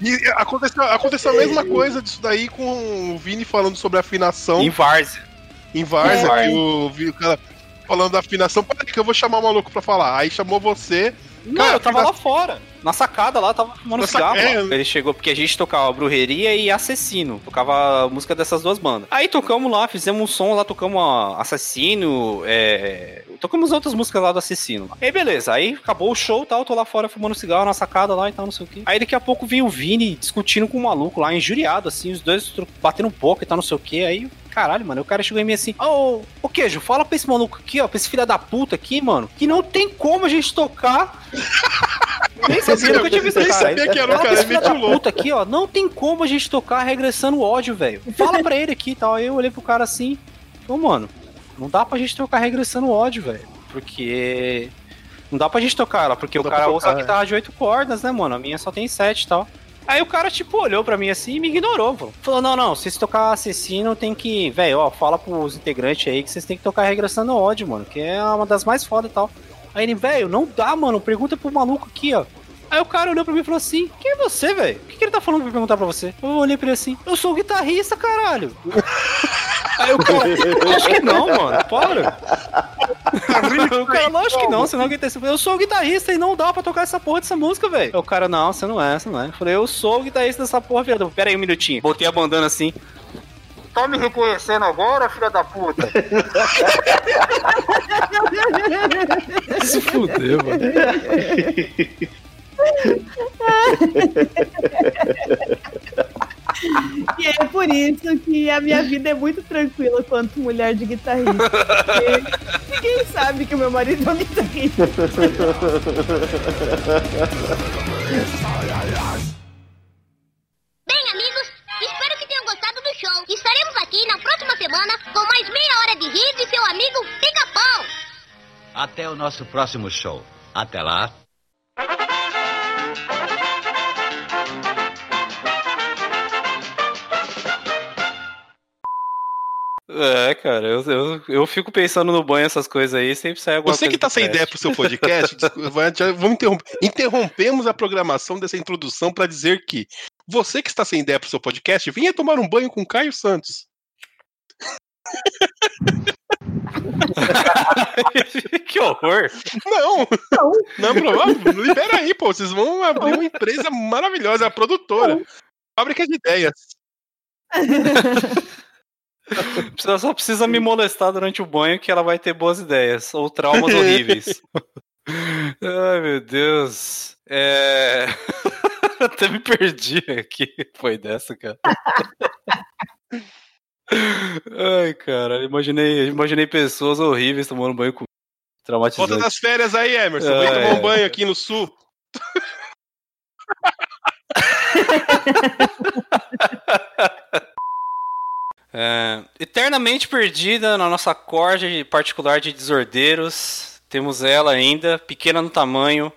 E aconteceu, aconteceu a mesma coisa disso daí com o Vini falando sobre afinação. Em Várzea. em Várzea, É. que o, o cara falando da afinação, peraí que eu vou chamar o maluco pra falar. Aí chamou você. Não, Cara, eu tava afina- lá fora. Na sacada lá, tava fumando Na cigarro. é. Ele chegou porque a gente tocava Brujeria e Assassino. Tocava a música dessas duas bandas. Aí tocamos lá, fizemos um som lá, tocamos Assassino, é... Tocamos outras músicas lá do Assassino. Aí beleza, aí acabou o show e tal, tô lá fora fumando cigarro na sacada lá e tal, não sei o que. Aí daqui a pouco vem o Vini discutindo com o maluco lá, injuriado, assim, os dois batendo um pouco e tal, não sei o que. Aí, caralho, mano, o cara chegou em mim assim, ô, ô queijo, fala pra esse maluco aqui, ó, pra esse filho da puta aqui, mano, que não tem como a gente tocar. Nem sabia, nunca tinha visto Nem cara. sabia que era o cara, esse filho da o louco. puta aqui, ó, não tem como a gente tocar regressando ódio, velho. Fala pra ele aqui e tal. Aí eu olhei pro cara assim, ô, mano, não dá pra gente tocar regressando ódio, velho. Porque. Não dá pra gente tocar ela, porque Não o cara usa a guitarra de oito cordas, né, mano? A minha só tem sete e tal. Aí o cara, tipo, olhou pra mim assim e me ignorou, pô. Falou, não, não, se vocês tocar assassino, tem que. Velho, ó, fala pros integrantes aí que vocês têm que tocar regressando ódio, mano. Que é uma das mais fodas e tal. Aí ele, velho, não dá, mano. Pergunta pro maluco aqui, ó. Aí o cara olhou pra mim e falou assim: Quem é você, velho? O que, que ele tá falando pra perguntar pra você? Eu olhei pra ele assim: Eu sou o guitarrista, caralho. Aí o cara, acho que não, mano, para. o cara, lógico que não, senão alguém tá Eu sou o guitarrista e não dá pra tocar essa porra dessa música, velho. O cara, não, você não é, você não é. Eu falei, eu sou o guitarrista dessa porra, viado. Pera aí um minutinho. Botei a bandana assim. Tá me reconhecendo agora, filha da puta? Se fudeu, mano. E é por isso que a minha vida é muito tranquila quanto mulher de guitarrista. Porque ninguém sabe que o meu marido é um guitarrista. Bem, amigos, espero que tenham gostado do show. Estaremos aqui na próxima semana com mais meia hora de riso e seu amigo Pica-Pau. Até o nosso próximo show. Até lá. É, cara, eu, eu, eu fico pensando no banho, essas coisas aí, sempre sai alguma Você coisa que tá sem trash. ideia pro seu podcast, desculpa, vai- já vamos interromper. Interrompemos a programação dessa introdução para dizer que você que está sem ideia pro seu podcast, venha tomar um banho com Caio Santos. que horror! Não! Não, não, libera aí, pô. Vocês vão abrir uma empresa maravilhosa, a produtora. Fábrica de ideias. Precisa- Só precisa me molestar durante o banho que ela vai ter boas ideias. Ou traumas horríveis. Ai, meu Deus. É... Até me perdi aqui. Foi dessa, cara. Ai, cara, imaginei, imaginei pessoas horríveis tomando banho com Volta traumatizante. das férias aí, Emerson. Vem tomar um banho aqui no sul. É, eternamente perdida na nossa corda particular de desordeiros. Temos ela ainda, pequena no tamanho,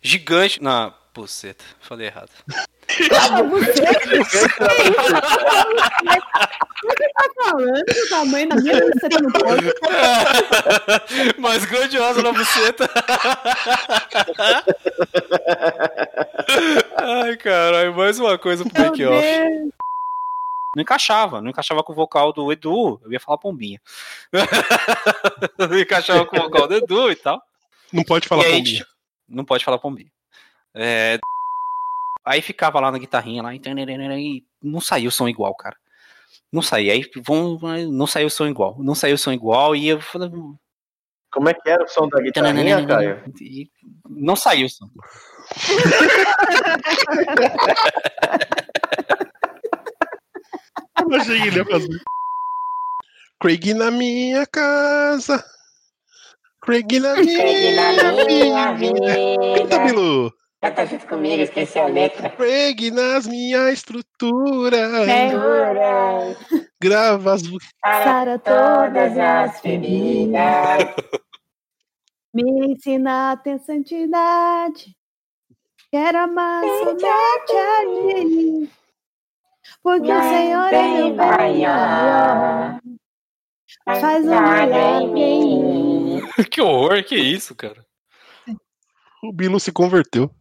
gigante. Na. Puceta, falei errado. Ah, você? Tá falando do tamanho da minha buceta no pode? Mais grandiosa na buceta. Ai, caralho, mais uma coisa pro Meu Bake Off. Deus. Não encaixava, não encaixava com o vocal do Edu. Eu ia falar pombinha. não encaixava com o vocal do Edu e tal. Não pode falar aí, tipo, Não pode falar pombinha. É, Aí ficava lá na guitarrinha lá, e não saiu o som igual, cara. Não saía. Aí vão, não saiu o som igual. Não saiu o som igual e eu falei. Como é que era o som da guitarrinha, Caio? Não saiu o som. Eu achei que ele ia fazer. Craig na minha casa. Craig na minha, vida. Canta, Bilu. Canta junto comigo, esqueci a letra. Craig nas minha estrutura. É. Grava as Para todas as feridas. Me ensina a ter santidade. Quero amar somente a Porque o Senhor é meu maior. Faz um milagre em mim. que horror, que isso, cara. O Bilu se converteu.